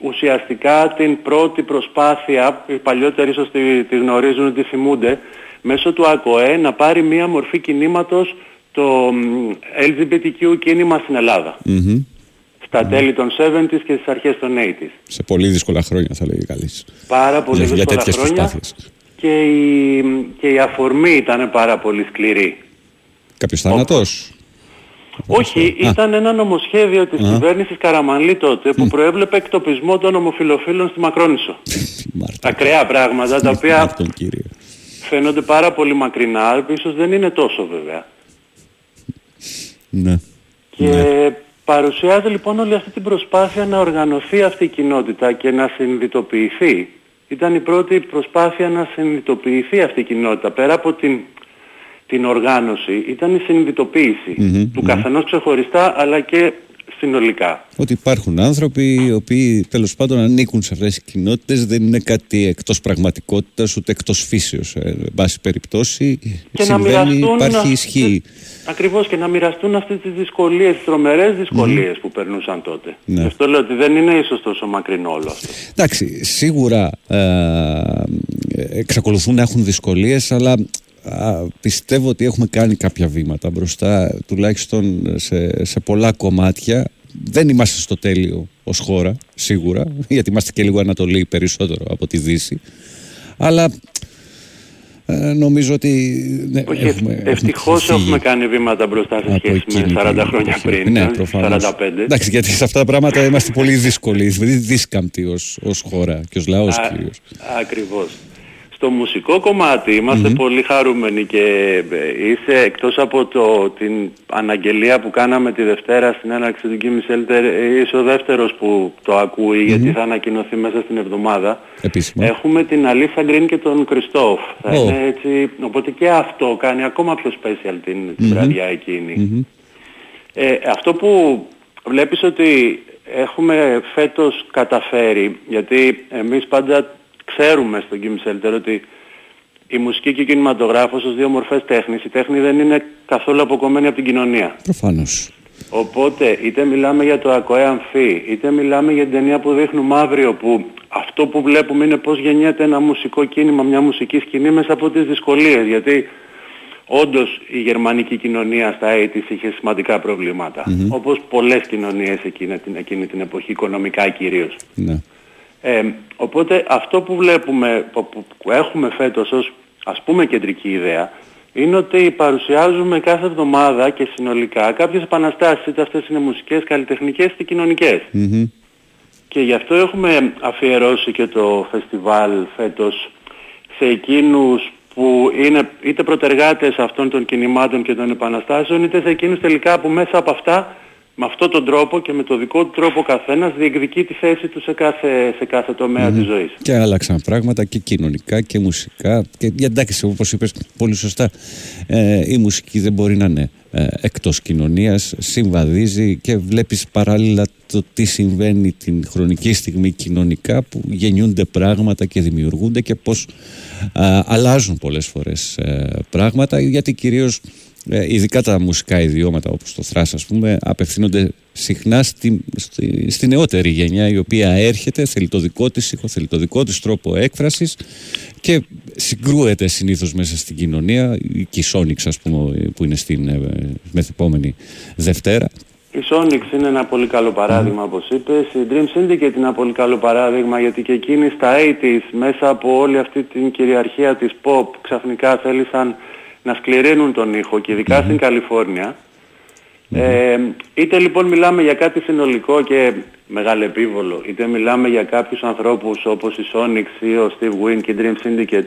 ουσιαστικά την πρώτη προσπάθεια, οι παλιότεροι ίσως τη, τη γνωρίζουν, τη θυμούνται, μέσω του ΑΚΟΕ να πάρει μία μορφή κινήματος το μ, LGBTQ κίνημα στην Ελλάδα. Μμμ. Στα τέλη των 70s και στις αρχές των 80s. Σε πολύ δύσκολα χρόνια θα λέγει καλής. Πάρα πολύ για, για δύσκολα τέτοιες χρόνια προσπάθειες. και η, και η αφορμή ήταν πάρα πολύ σκληρή. Κάποιος θάνατος; Όχι, Α. ήταν ένα νομοσχέδιο της Α. κυβέρνησης Καραμανλή τότε που προέβλεπε εκτοπισμό των ομοφιλοφίλων στη Μακρόνησο. Ακραία πράγματα τα οποία Τον κύριο. φαίνονται πάρα πολύ μακρινά, ίσως δεν είναι τόσο βέβαια. Ναι. Και παρουσιάζει λοιπόν όλη αυτή την προσπάθεια να οργανωθεί αυτή η κοινότητα και να συνειδητοποιηθεί. Ήταν η πρώτη προσπάθεια να συνειδητοποιηθεί αυτή η κοινότητα. Πέρα από την, την οργάνωση ήταν η συνειδητοποίηση Μμμ, του μμμ. καθενός ξεχωριστά αλλά και συνολικά. Ότι υπάρχουν άνθρωποι οι οποίοι τέλος πάντων ανήκουν σε αυτές τις κοινότητες, δεν είναι κάτι εκτός πραγματικότητας ούτε εκτός φύσεως. Ε, εν πάση περιπτώσει, Και να συμβαίνει, μοιραστούν υπάρχει να- ισχύ. Ακριβώς και να μοιραστούν αυτές τις δυσκολίες, τις τρομερές δυσκολίες που περνούσαν τότε. Ναι. Γι' αυτό λέω ότι δεν είναι ίσως τόσο μακρινό όλο αυτό. Εντάξει, σίγουρα ε, εξακολουθούν να έχουν δυσκολίες, αλλά α, πιστεύω ότι έχουμε κάνει κάποια βήματα μπροστά, τουλάχιστον σε, σε πολλά κομμάτια. Δεν είμαστε στο τέλειο ως χώρα, σίγουρα, γιατί είμαστε και λίγο Ανατολή περισσότερο από τη Δύση. Αλλά ε, νομίζω ότι ναι, Όχι, έχουμε, έχουμε ευτυχώς φύγει έχουμε κάνει βήματα μπροστά σε από σχέση με εκείνη 40 την χρόνια εποχή. πριν, Ναι, ε, προφανώς. 45. Εντάξει, γιατί σε αυτά τα πράγματα είμαστε πολύ δύσκολοι, δηλαδή δίσκαμπτοι ως, ως χώρα και ως λαός Α, κυρίως. Ακριβώς. Στο μουσικό κομμάτι είμαστε Μμμ. πολύ χαρούμενοι και ε, είσαι εκτός από το, την αναγγελία που κάναμε τη Δευτέρα στην έναρξη του Γκίμι Σέλτερ, ε, είσαι ο δεύτερος που το ακούει γιατί θα ανακοινωθεί μέσα στην εβδομάδα. Επίσημα. Έχουμε την Αλίσσα Γκριν και τον Κριστόφ. Θα Ω. είναι έτσι, οπότε και αυτό κάνει ακόμα πιο special την, την Μμμ. βραδιά εκείνη. Μμμ. Ε, αυτό που βλέπεις ότι έχουμε φέτος καταφέρει, γιατί εμείς πάντα ξέρουμε στον Kim Shelter ότι η μουσική και ο κινηματογράφος ως δύο μορφές τέχνης, η τέχνη δεν είναι καθόλου αποκομμένη από την κοινωνία. Προφανώς. Οπότε είτε μιλάμε για το ΑΚΟΕ Αμφί, είτε μιλάμε για την ταινία που δείχνουμε αύριο που αυτό που βλέπουμε είναι πώς γεννιέται ένα μουσικό κίνημα, μια μουσική σκηνή μέσα από τις δυσκολίες. Γιατί όντως η γερμανική κοινωνία στα 80's είχε σημαντικά προβλήματα. Μμμ. Όπως πολλές κοινωνίες εκείνη την, εκείνη την εποχή, οικονομικά κυρίως. Ναι. Ε, οπότε αυτό που βλέπουμε, που, που- που έχουμε φέτος ως ας πούμε κεντρική ιδέα, είναι ότι παρουσιάζουμε κάθε εβδομάδα και συνολικά κάποιες επαναστάσεις, είτε αυτές είναι μουσικές, καλλιτεχνικές είτε κοινωνικές. Μμμ. Και γι' αυτό έχουμε αφιερώσει και το φεστιβάλ φέτος σε εκείνους που είναι είτε προτεργάτες αυτών των κινημάτων και των επαναστάσεων, είτε σε εκείνους τελικά που μέσα από αυτά, με αυτόν τον τρόπο και με το δικό του τρόπο ο καθένας διεκδικεί τη θέση του σε κάθε, σε κάθε τομέα Μμμ. της ζωής. Και άλλαξαν πράγματα και κοινωνικά και μουσικά. Και για εντάξει, όπως είπες πολύ σωστά, ε, η μουσική δεν μπορεί να είναι ε, εκτός κοινωνίας. Συμβαδίζει και βλέπεις παράλληλα το τι συμβαίνει την χρονική στιγμή κοινωνικά που γεννιούνται πράγματα και δημιουργούνται και πώς αλλάζουν πολλές φορές πράγματα. Γιατί κυρίως ε, ειδικά τα μουσικά ιδιώματα όπως το θράς ας πούμε απευθύνονται συχνά στη, στη, στη νεότερη γενιά η οποία έρχεται, θέλει το δικό της ήχο, θέλει το δικό της τρόπο έκφρασης και συγκρούεται συνήθως μέσα στην κοινωνία η Κισόνιξ ας πούμε που είναι στην ε, μεθεπόμενη Δευτέρα Η Sonics είναι ένα πολύ καλό παράδειγμα όπως είπες. Η Dream Syndicate είναι ένα πολύ καλό παράδειγμα γιατί και εκείνοι στα 80's μέσα από όλη αυτή την κυριαρχία της pop ξαφνικά θέλησαν να σκληρύνουν τον ήχο και ειδικά στην Καλιφόρνια. Ε, είτε λοιπόν μιλάμε για κάτι συνολικό και μεγαλεπίβολο, είτε μιλάμε για κάποιους ανθρώπους όπως η Sonics ή ο Steve Wynn και η Dream Syndicate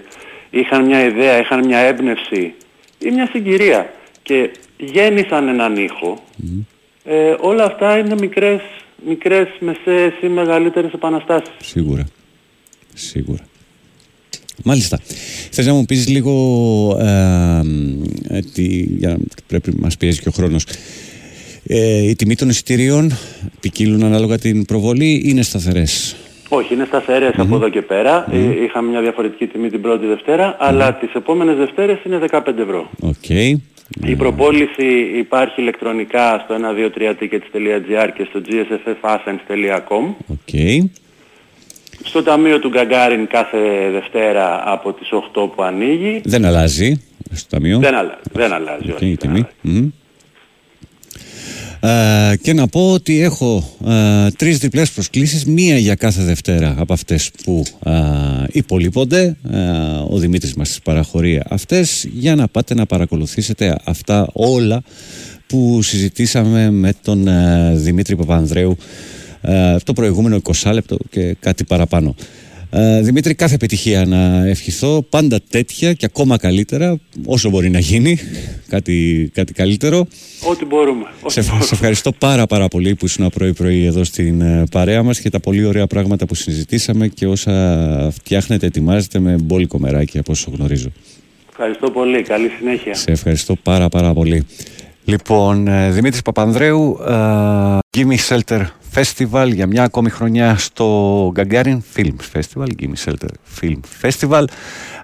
είχαν μια ιδέα, είχαν μια έμπνευση ή μια συγκυρία και γέννησαν έναν ήχο ε, όλα αυτά είναι μικρές, μικρές μεσαίες ή μεγαλύτερες επαναστάσεις. Σίγουρα. Σίγουρα. Μάλιστα. Θες να μου πεις λίγο ε, ε, τι, για να πρέπει να μας πιέζει και ο χρόνος. Ε, η τιμή των εισιτηρίων ποικίλουν ανάλογα την προβολή ή είναι σταθερές; Όχι, είναι σταθερές από εδώ και πέρα. Ε, είχαμε μια διαφορετική τιμή την πρώτη Δευτέρα, αλλά τις επόμενες Δευτέρες είναι 15 ευρώ. Οκ. Η προπώληση υπάρχει ηλεκτρονικά στο 123tickets.gr και στο gsffathens.com. OK. Στο Ταμείο του Γκαγκάριν κάθε Δευτέρα από τις 8 που ανοίγει. Δεν αλλάζει στο ταμείο. Δεν, αλλα... δεν αλλάζει, Οκ, όχι. η τιμή. Μμμ. Ε, και να πω ότι έχω ε, τρεις διπλές προσκλήσεις μία για κάθε Δευτέρα από αυτές που ε, υπολείπονται ε, ο Δημήτρης μας τις παραχωρεί αυτές για να πάτε να παρακολουθήσετε αυτά όλα που συζητήσαμε με τον ε, Δημήτρη Παπανδρέου ε, το προηγούμενο 20 λεπτό και κάτι παραπάνω Ε, Δημήτρη, κάθε επιτυχία να ευχηθώ. Πάντα τέτοια και ακόμα καλύτερα, όσο μπορεί να γίνει. Κάτι, κάτι καλύτερο. Ό,τι μπορούμε. Ό,τι Σε, μπορούμε. σε ευχαριστώ πάρα πάρα πολύ που ήσουν πρωί-πρωί εδώ στην ε, παρέα μας και τα πολύ ωραία πράγματα που συζητήσαμε και όσα φτιάχνετε, ετοιμάζετε με μπόλικο μεράκι από όσο γνωρίζω. Ευχαριστώ πολύ. Καλή συνέχεια. Σε ευχαριστώ πάρα πάρα πολύ. Λοιπόν, ε, Δημήτρης Παπανδρέου, ε, Gimme Shelter Festival για μια ακόμη χρονιά στο Gagarin Film Festival, Gimme Shelter Film Festival.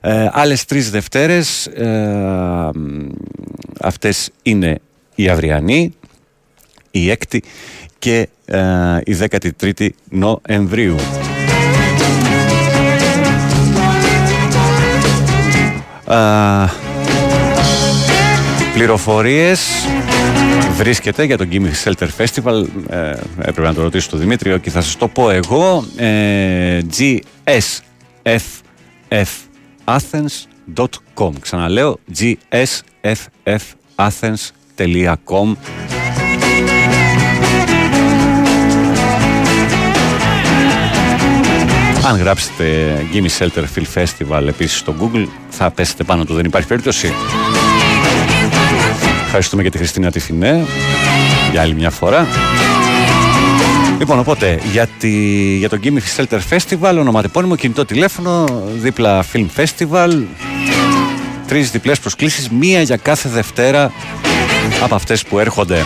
Ε, άλλες τρεις Δευτέρες, ε, αυτές είναι η αυριανή, η έκτη και ε, η 13η Νοεμβρίου. Α, πληροφορίες. Βρίσκεται για το Gimme Shelter Festival. Ε, έπρεπε να το ρωτήσω τον Δημήτριο και θα σας το πω εγώ. Ε, gsffathens.com ξαναλέω gsffathens.com Αν γράψετε Gimme Shelter Film Festival επίσης στο Google θα πέσετε πάνω του, δεν υπάρχει περίπτωση. Ευχαριστούμε και τη Χριστίνα Τιφινέ για άλλη μια φορά. Λοιπόν, οπότε για, τη, για το Gimme Shelter Festival, ονοματεπώνυμο κινητό τηλέφωνο, δίπλα Film Festival, τρεις διπλές προσκλήσεις, μία για κάθε Δευτέρα από αυτές που έρχονται.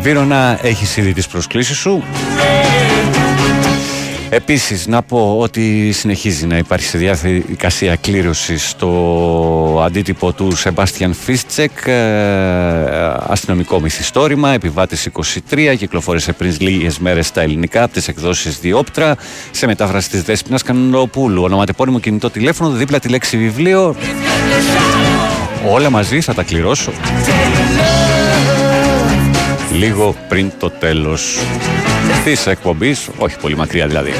Βίρονα, έχεις ήδη τις προσκλήσεις σου. Επίσης, να πω ότι συνεχίζει να υπάρχει σε διαδικασία κλήρωσης στο αντίτυπο του Σεμπάστιαν Φίστσεκ, ε, αστυνομικό μυθιστόρημα, επιβάτης 23, κυκλοφόρησε πριν λίγες μέρες στα ελληνικά από τις εκδόσεις Διόπτρα, σε μετάφραση της Δέσποινας Κανονοπούλου. Ονοματεπώνυμο κινητό τηλέφωνο, δίπλα τη λέξη βιβλίο. Όλα μαζί θα τα κληρώσω λίγο πριν το τέλος της εκπομπής, όχι πολύ μακριά δηλαδή.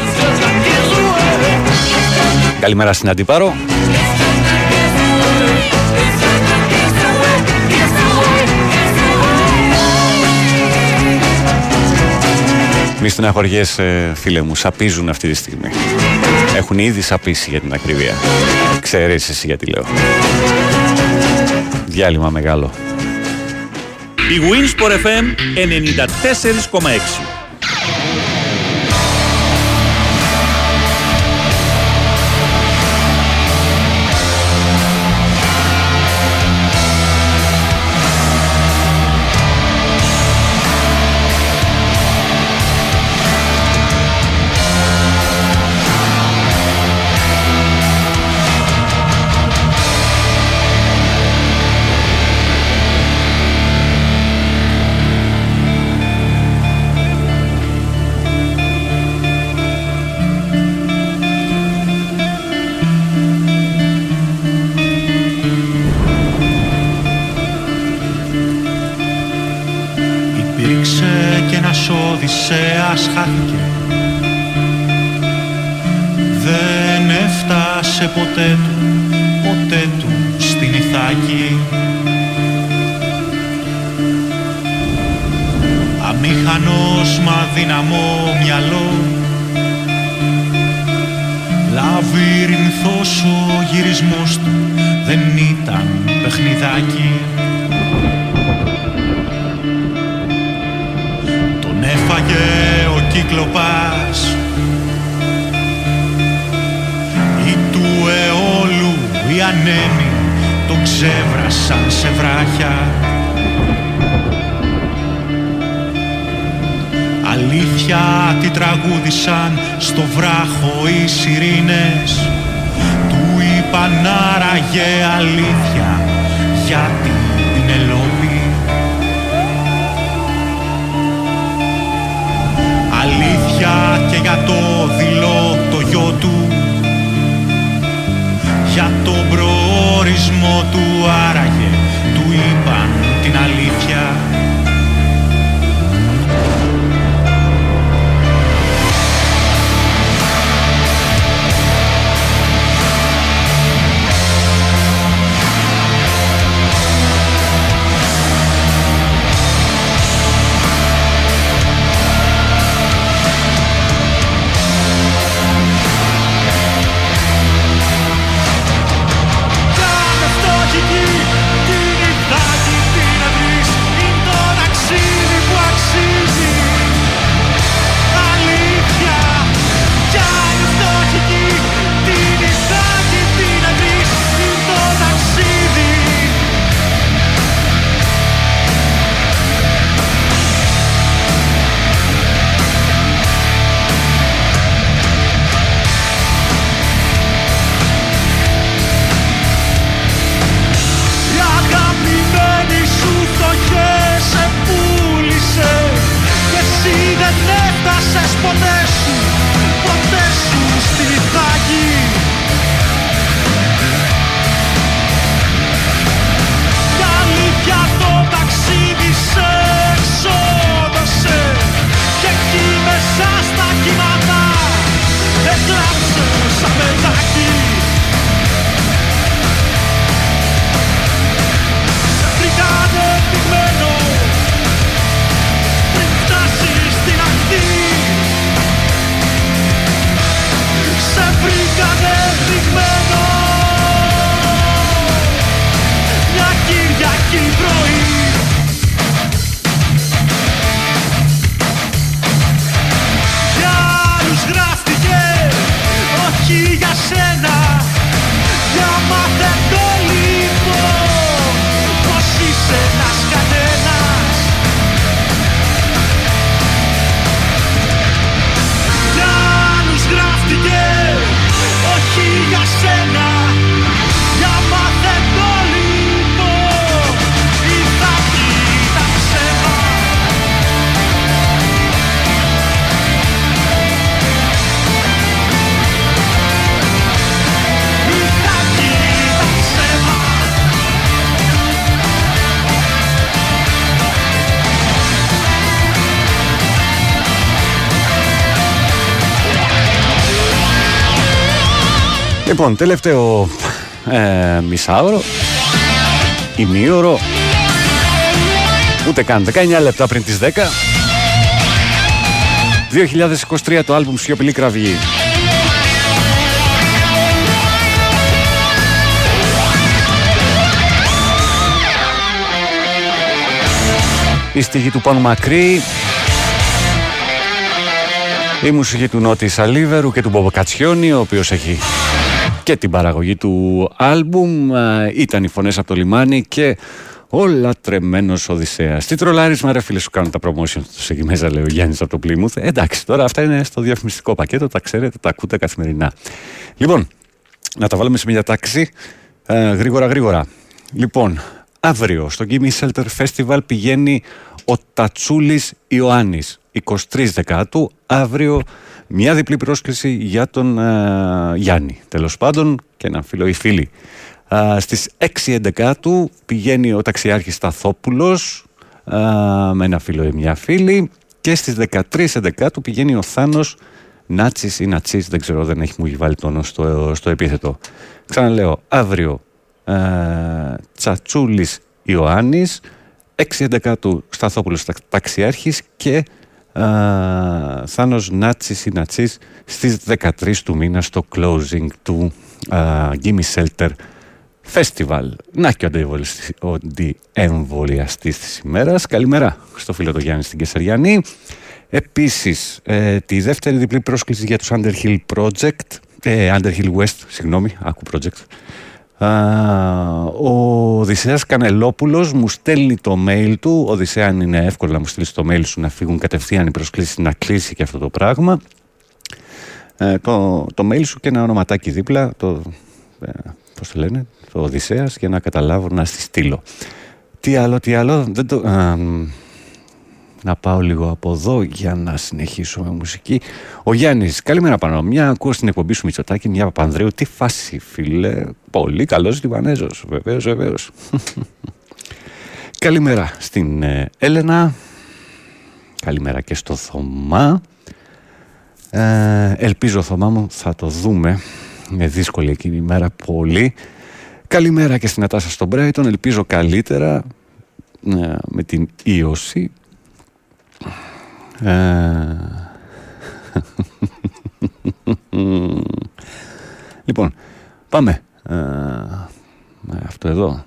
Καλημέρα στην Αντιπάρο. Μη στεναχωριέσαι φίλε μου, σαπίζουν αυτή τη στιγμή. Έχουν ήδη σαπίσει για την ακριβία. Ξέρεις εσύ γιατί λέω. Διάλειμμα μεγάλο. Η Winsport FM 94,6. Λοιπόν, τελευταίο ε, μισάωρο, ημίωρο, ούτε καν 19 λεπτά πριν τις 10. 2023 το άλμπουμ Σιωπηλή Κραυγή. Η στίχη του Πάνου Μακρύ η μουσική του Νότι Σαλίβερου και του Μπομποκατσιόνι ο οποίος έχει και την παραγωγή του άλμπουμ ήταν οι φωνές από το λιμάνι και ο λατρεμένο Οδυσσέας. Τι τρολάρισμα, ρε φίλε, σου κάνουν τα promotion τους εκεί μέσα, λέει ο Γιάννης από το Πλήμουθ. Ε, εντάξει, τώρα αυτά είναι στο διαφημιστικό πακέτο, τα ξέρετε, τα ακούτε καθημερινά. Λοιπόν, να τα βάλουμε σε μια τάξη. Ε, γρήγορα, γρήγορα. Λοιπόν, αύριο στο Gimme Shelter Festival πηγαίνει ο Τατσούλης Ιωάννης. 23 Δεκάτου, αύριο μια διπλή πρόσκληση για τον ε, Γιάννη. Τέλος πάντων, και ένα φίλο ή φίλη. Ε, στις 6 Δεκάτου πηγαίνει ο ταξιάρχης Σταθόπουλος ε, με ένα φίλο ή μια φίλη και στις 13 Δεκάτου πηγαίνει ο Θάνος Νάτσης ή Νατσής, δεν ξέρω, δεν έχει μου βάλει τόνο στο, στο επίθετο. Ξαναλέω, αύριο ε, Τσατσούλης Ιωάννης, 6 Δεκάτου Σταθόπουλος Ταξιάρχης και uh, Θάνος Νάτσης ή Νατσής στις 13 του μήνα στο closing του uh, Gimme Shelter Festival. Να και ο αντιεμβολιαστής της ημέρας. Καλημέρα στο φίλο του Γιάννη στην Κεσαριανή. Επίσης, ε, τη δεύτερη διπλή πρόσκληση για τους Underhill Project, ε, Underhill West, συγγνώμη, άκου project, ο Οδυσσέας Κανελόπουλος μου στέλνει το mail του. Οδυσσέα, αν είναι εύκολο να μου στείλεις το mail σου να φύγουν κατευθείαν οι προσκλήσεις να κλείσει και αυτό το πράγμα. Ε, το, το mail σου και ένα ονοματάκι δίπλα, το, ε, πώς το λένε, το Οδυσσέας, για να καταλάβω να στη στείλω. Τι άλλο, τι άλλο, δεν το, να πάω λίγο από εδώ για να συνεχίσω με μουσική. Ο Γιάννης, καλημέρα πάνω. Μια ακούω στην εκπομπή σου Μητσοτάκη, μια Παπανδρέου. Τι φάση, φίλε. Πολύ καλός Λιβανέζος. Βεβαίως, βεβαίως. καλημέρα στην ε, Έλενα. Καλημέρα και στο Θωμά. Ε, ελπίζω Θωμά μου θα το δούμε. Είναι δύσκολη εκείνη η μέρα πολύ. Καλημέρα και στην Ατάσα στον Μπράιτον. Ελπίζω καλύτερα ε, με την ίωση ε, λοιπόν, πάμε. Ε, αυτό εδώ.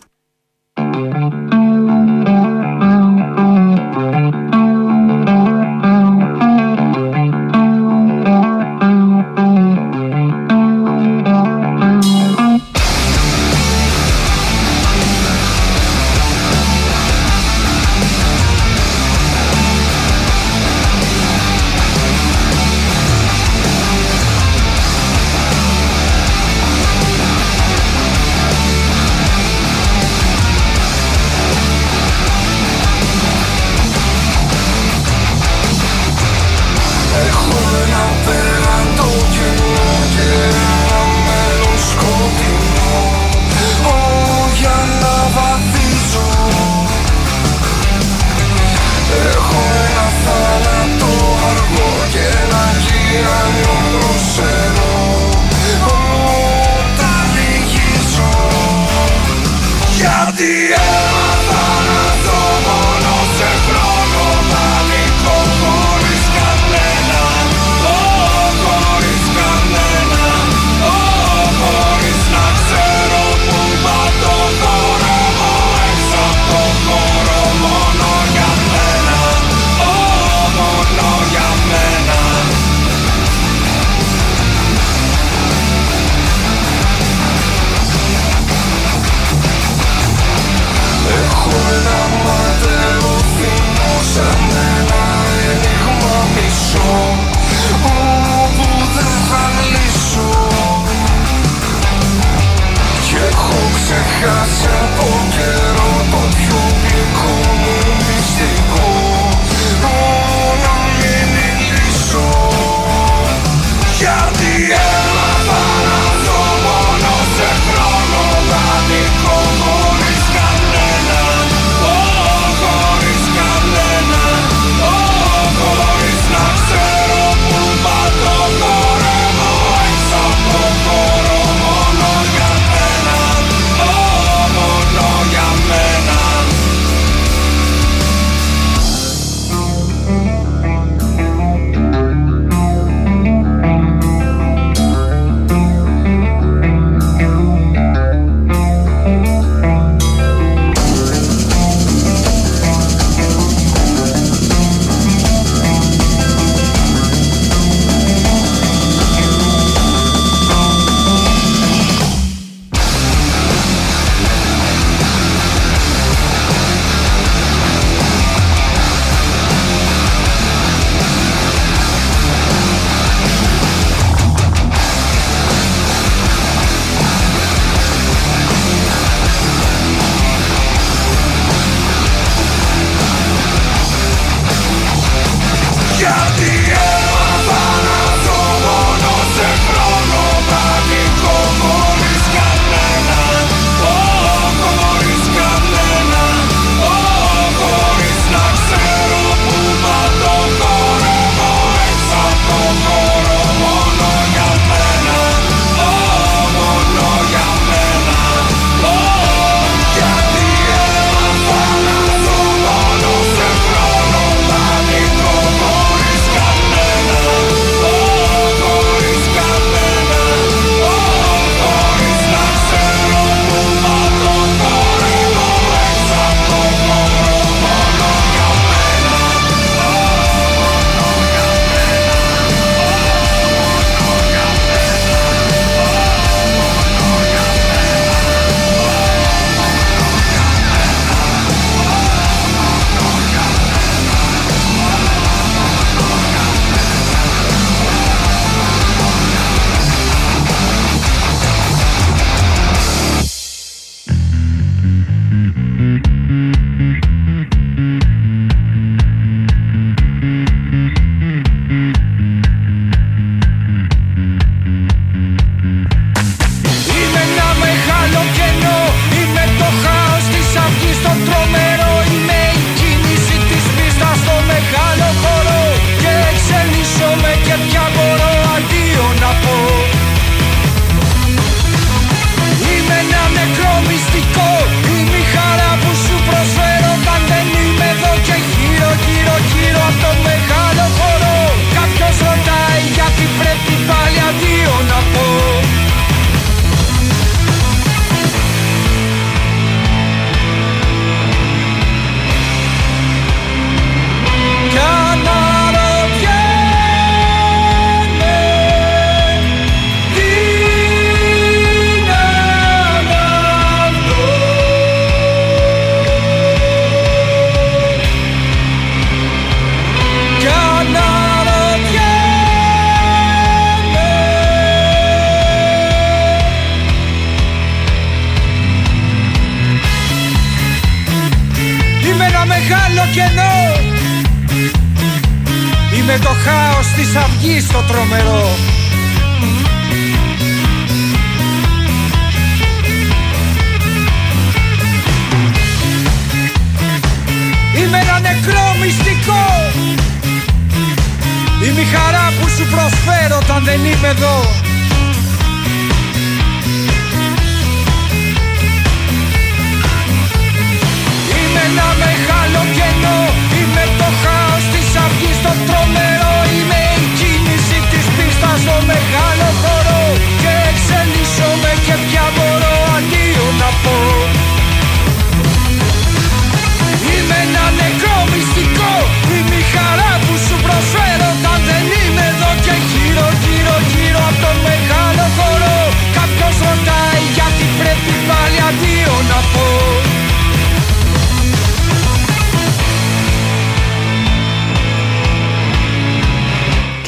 Αυγής το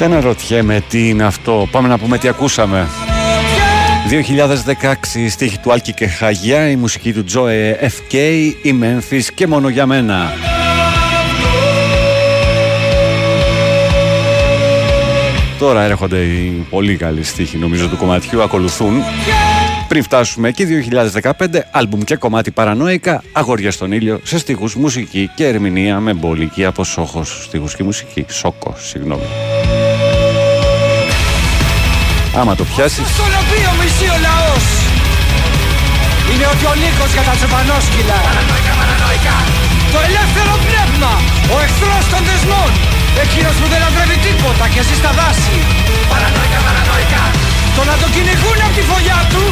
αναρωτιέμαι τι είναι αυτό. Πάμε να πούμε τι ακούσαμε. 2016 στίχη του Άλκη και Χαγιά, η μουσική του Τζόε FK, η Memphis και μόνο για μένα. Τώρα έρχονται οι πολύ καλοί στίχοι νομίζω του κομματιού, ακολουθούν. Πριν φτάσουμε εκεί 2015, άλμπουμ και κομμάτι παρανόηκα, αγόρια στον ήλιο, σε στίχους, μουσική και ερμηνεία με μπολική από Σόχος, στίχους και μουσική, Σόκο, συγγνώμη. Άμα το πιάσεις, Στον οποίο μισεί ο λαός. Είναι ότι ο Νίκος για τα τσεπανόσκυλα Το ελεύθερο πνεύμα Ο εχθρός των δεσμών. Εκείνος που δεν αντρεύει τίποτα και ζει στα δάση. Παρανοϊκά, παρανοϊκά. Το να το κυνηγούν από τη φωλιά του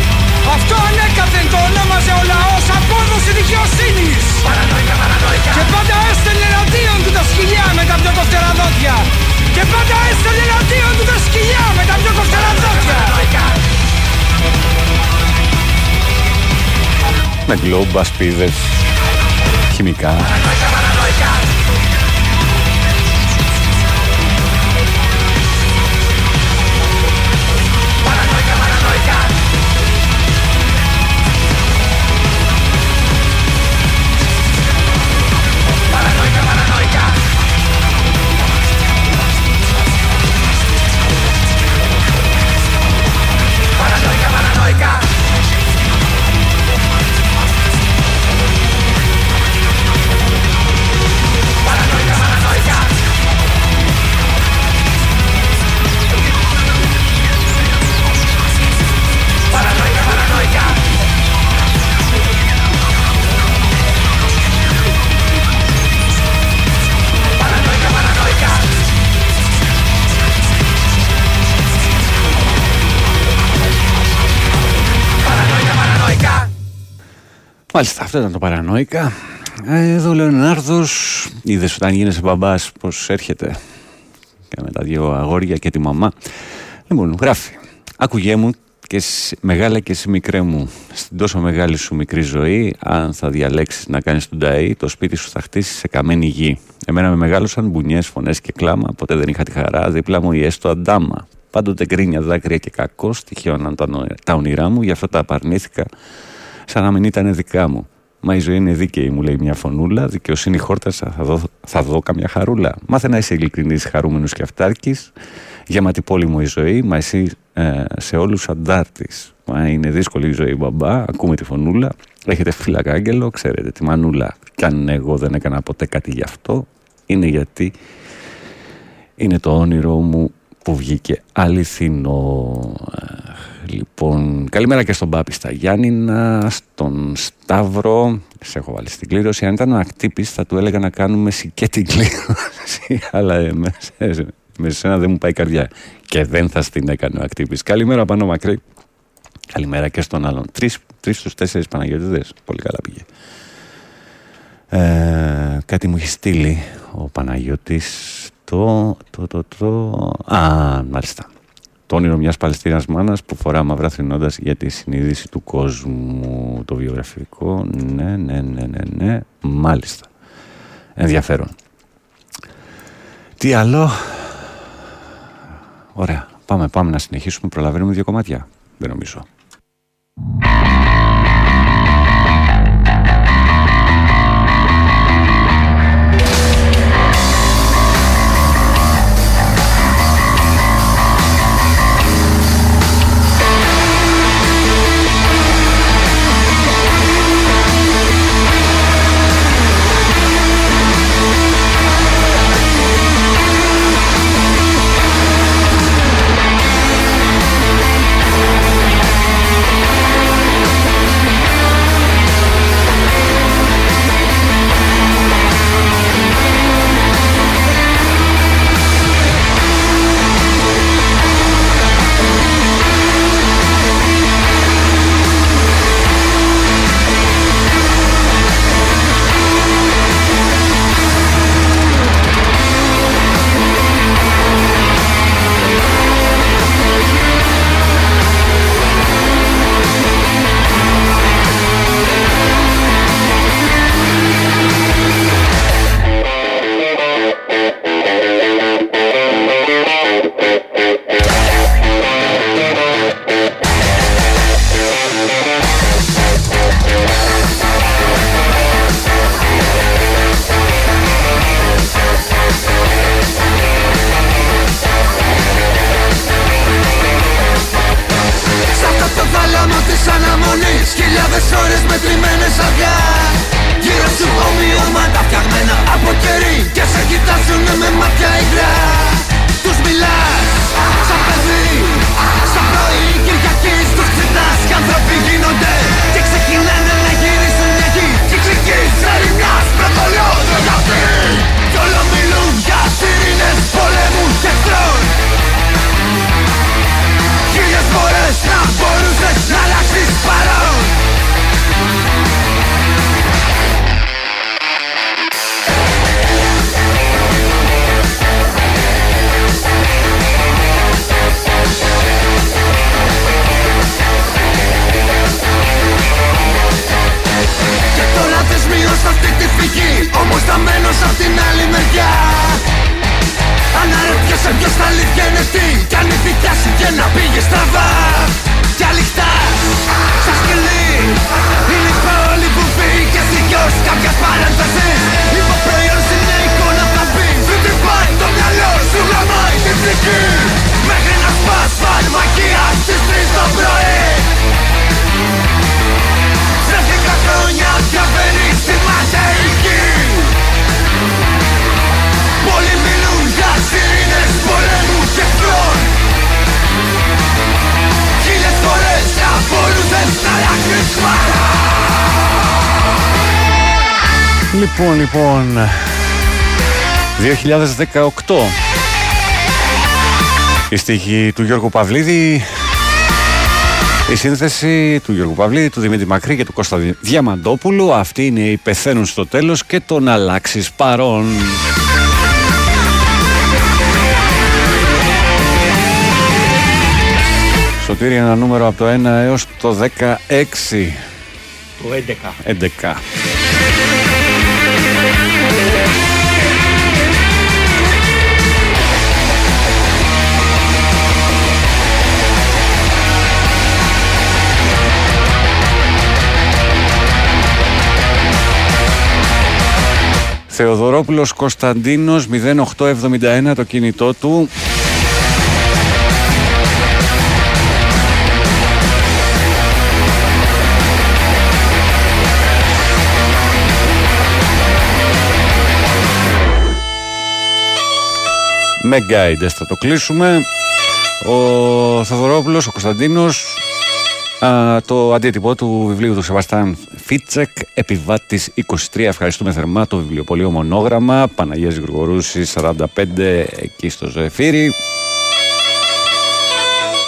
Αυτό ανέκαθεν το ονόμαζε ο λαός Απόδοση δικαιοσύνης. Παρανοϊκά, παρανοϊκά. Και πάντα έστελνε εναντίον του τα σκυλιά με τα πιο κοφτερά δόντια Και πάντα έστελνε εναντίον του τα σκυλιά με τα πιο κοφτερά δόντια με γκλόμπ, ασπίδες, χημικά. Μάλιστα, αυτό ήταν το παρανόηκα. Ε, Εδώ ο Λεωνάρδος, είδες όταν γίνεσαι μπαμπάς πως έρχεται και με τα δύο αγόρια και τη μαμά. Λοιπόν, γράφει. Άκουγέ μου και σ- μεγάλα και εσύ μικρέ μου στην τόσο μεγάλη σου μικρή ζωή αν θα διαλέξεις να κάνεις τον ταΐ το σπίτι σου θα χτίσεις σε καμένη γη εμένα με μεγάλωσαν μπουνιές, φωνές και κλάμα ποτέ δεν είχα τη χαρά δίπλα μου η έστω αντάμα πάντοτε γκρίνια, δάκρυα και κακό τυχαίωναν τα, νο- τα όνειρά μου γι' αυτό τα απαρνήθηκα σαν να μην ήταν δικά μου. Μα η ζωή είναι δίκαιη, μου λέει μια φωνούλα. Δικαιοσύνη χόρτασα, θα δω, θα δω καμιά χαρούλα. Μάθε να είσαι ειλικρινής, χαρούμενος και αυτάρκης. Γεμάτη πόλη μου η ζωή, μα εσύ ε, σε όλους αντάρτης. Μα είναι δύσκολη η ζωή, μπαμπά. Ακούμε τη φωνούλα. Έχετε φύλακα άγγελο, ξέρετε τη μανούλα. Κι αν εγώ δεν έκανα ποτέ κάτι γι' αυτό, είναι γιατί είναι το όνειρό μου που βγήκε αληθινό. Αχ, Λοιπόν, καλημέρα και στον Πάπη στα Γιάννηνα, στον Σταύρο. Σε έχω βάλει στην κλήρωση. Αν ήταν ο ακτύπης θα του έλεγα να κάνουμε και την κλήρωση. Αλλά ε, με, σε- με σένα δεν μου πάει η καρδιά. Και δεν θα στην έκανε ο ακτύπης. Καλημέρα πάνω μακρύ. Καλημέρα και στον άλλον. Τρεις, τρεις στους τέσσερις Παναγιώτηδες. Πολύ καλά πήγε. Ε, κάτι μου έχει στείλει ο Παναγιώτης το, το, το, το, α, μάλιστα. Το όνειρο μιας Παλαιστίνας μάνας που φορά μαυρά θρυνώντας για τη συνείδηση του κόσμου. Το βιογραφικό, ναι, ναι, ναι, ναι, ναι, μάλιστα. Ενδιαφέρον. Τι άλλο; Ωραία. Πάμε, πάμε να συνεχίσουμε. Προλαβαίνουμε δύο κομμάτια. Δεν νομίζω. Λοιπόν, λοιπόν. 2018. Η στίχη του Γιώργου Παυλίδη. Η σύνθεση του Γιώργου Παυλίδη, του Δημήτρη Μακρύ και του Κώστα Διαμαντόπουλου. Αυτή είναι η πεθαίνουν στο τέλος και τον αλλάξεις παρόν. Σωτήρι ένα νούμερο από το 1 έως το 16. Το 11. 11. Θεοδωρόπουλος Κωνσταντίνος 0871 το κινητό του. Με guidance θα το κλείσουμε. Ο Θεοδωρόπουλος, ο Κωνσταντίνος Α, το αντίτυπο του βιβλίου του Σεβαστάν Φίτσεκ, επιβάτης 23. Ευχαριστούμε θερμά το βιβλιοπωλείο Μονόγραμμα, Παναγίας Γρηγορούση 45 εκεί στο Ζεφύρι.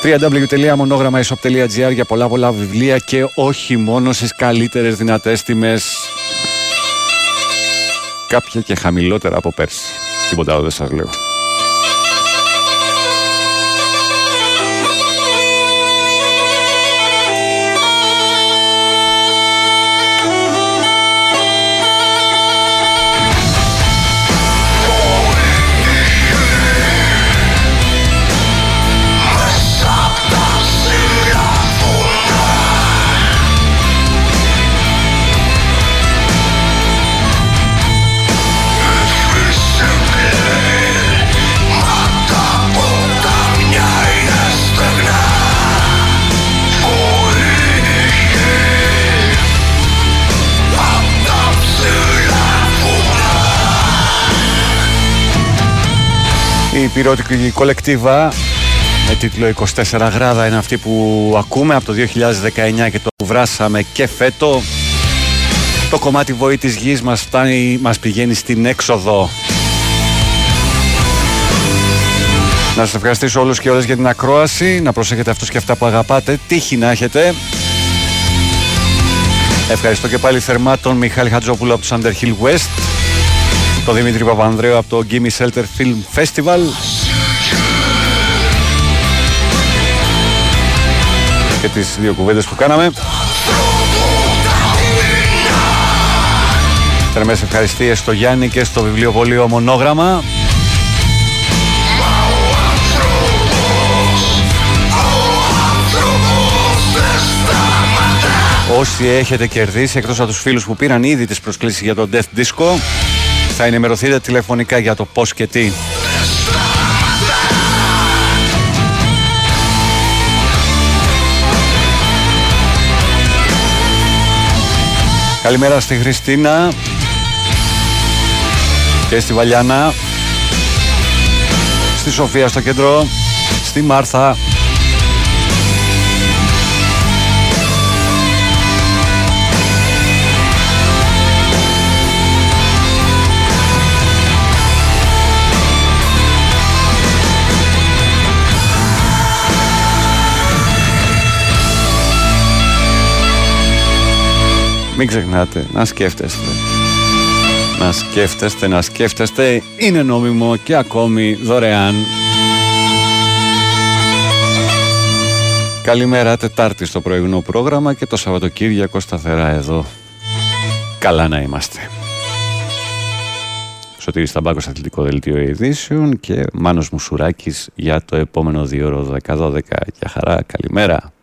www.monogrammaishop.gr για πολλά πολλά βιβλία και όχι μόνο στις καλύτερες δυνατές τιμές. Κάποια και χαμηλότερα από πέρσι. Τίποτα άλλο δεν σας λέω. Πυρότικη κολεκτίβα με τίτλο 24 γράδα είναι αυτή που ακούμε από το 2019 και το βράσαμε και φέτο. Το κομμάτι βοή της γης μας, φτάνει, μας πηγαίνει στην έξοδο. Να σας ευχαριστήσω όλους και όλες για την ακρόαση. Να προσέχετε αυτούς και αυτά που αγαπάτε. Τύχη να έχετε. Ευχαριστώ και πάλι θερμά τον Μιχάλη Χατζόπουλο από το Underhill West τον Δημήτρη Παπανδρέου από το Gimme Shelter Film Festival. Και τις δύο κουβέντες που κάναμε. Θερμές ευχαριστίες στο Γιάννη και στο βιβλιοπωλείο Μονόγραμμα. Όσοι έχετε κερδίσει εκτός από τους φίλους που πήραν ήδη τις προσκλήσεις για το Death Disco θα ενημερωθείτε τηλεφωνικά για το πώς και τι. Καλημέρα στη Χριστίνα και στη Βαλιάνα, στη Σοφία στο κέντρο, στη Μάρθα, Μην ξεχνάτε να σκέφτεστε. Να σκέφτεστε, να σκέφτεστε. Είναι νόμιμο και ακόμη δωρεάν. Καλημέρα Τετάρτη στο πρωινό πρόγραμμα και το Σαββατοκύριακο σταθερά εδώ. καλά να είμαστε. Σωτήρης Ταμπάκος Αθλητικό Δελτίο Ειδήσεων και Μάνος Μουσουράκης για το επόμενο δύο ώρο 12 Για χαρά, καλημέρα.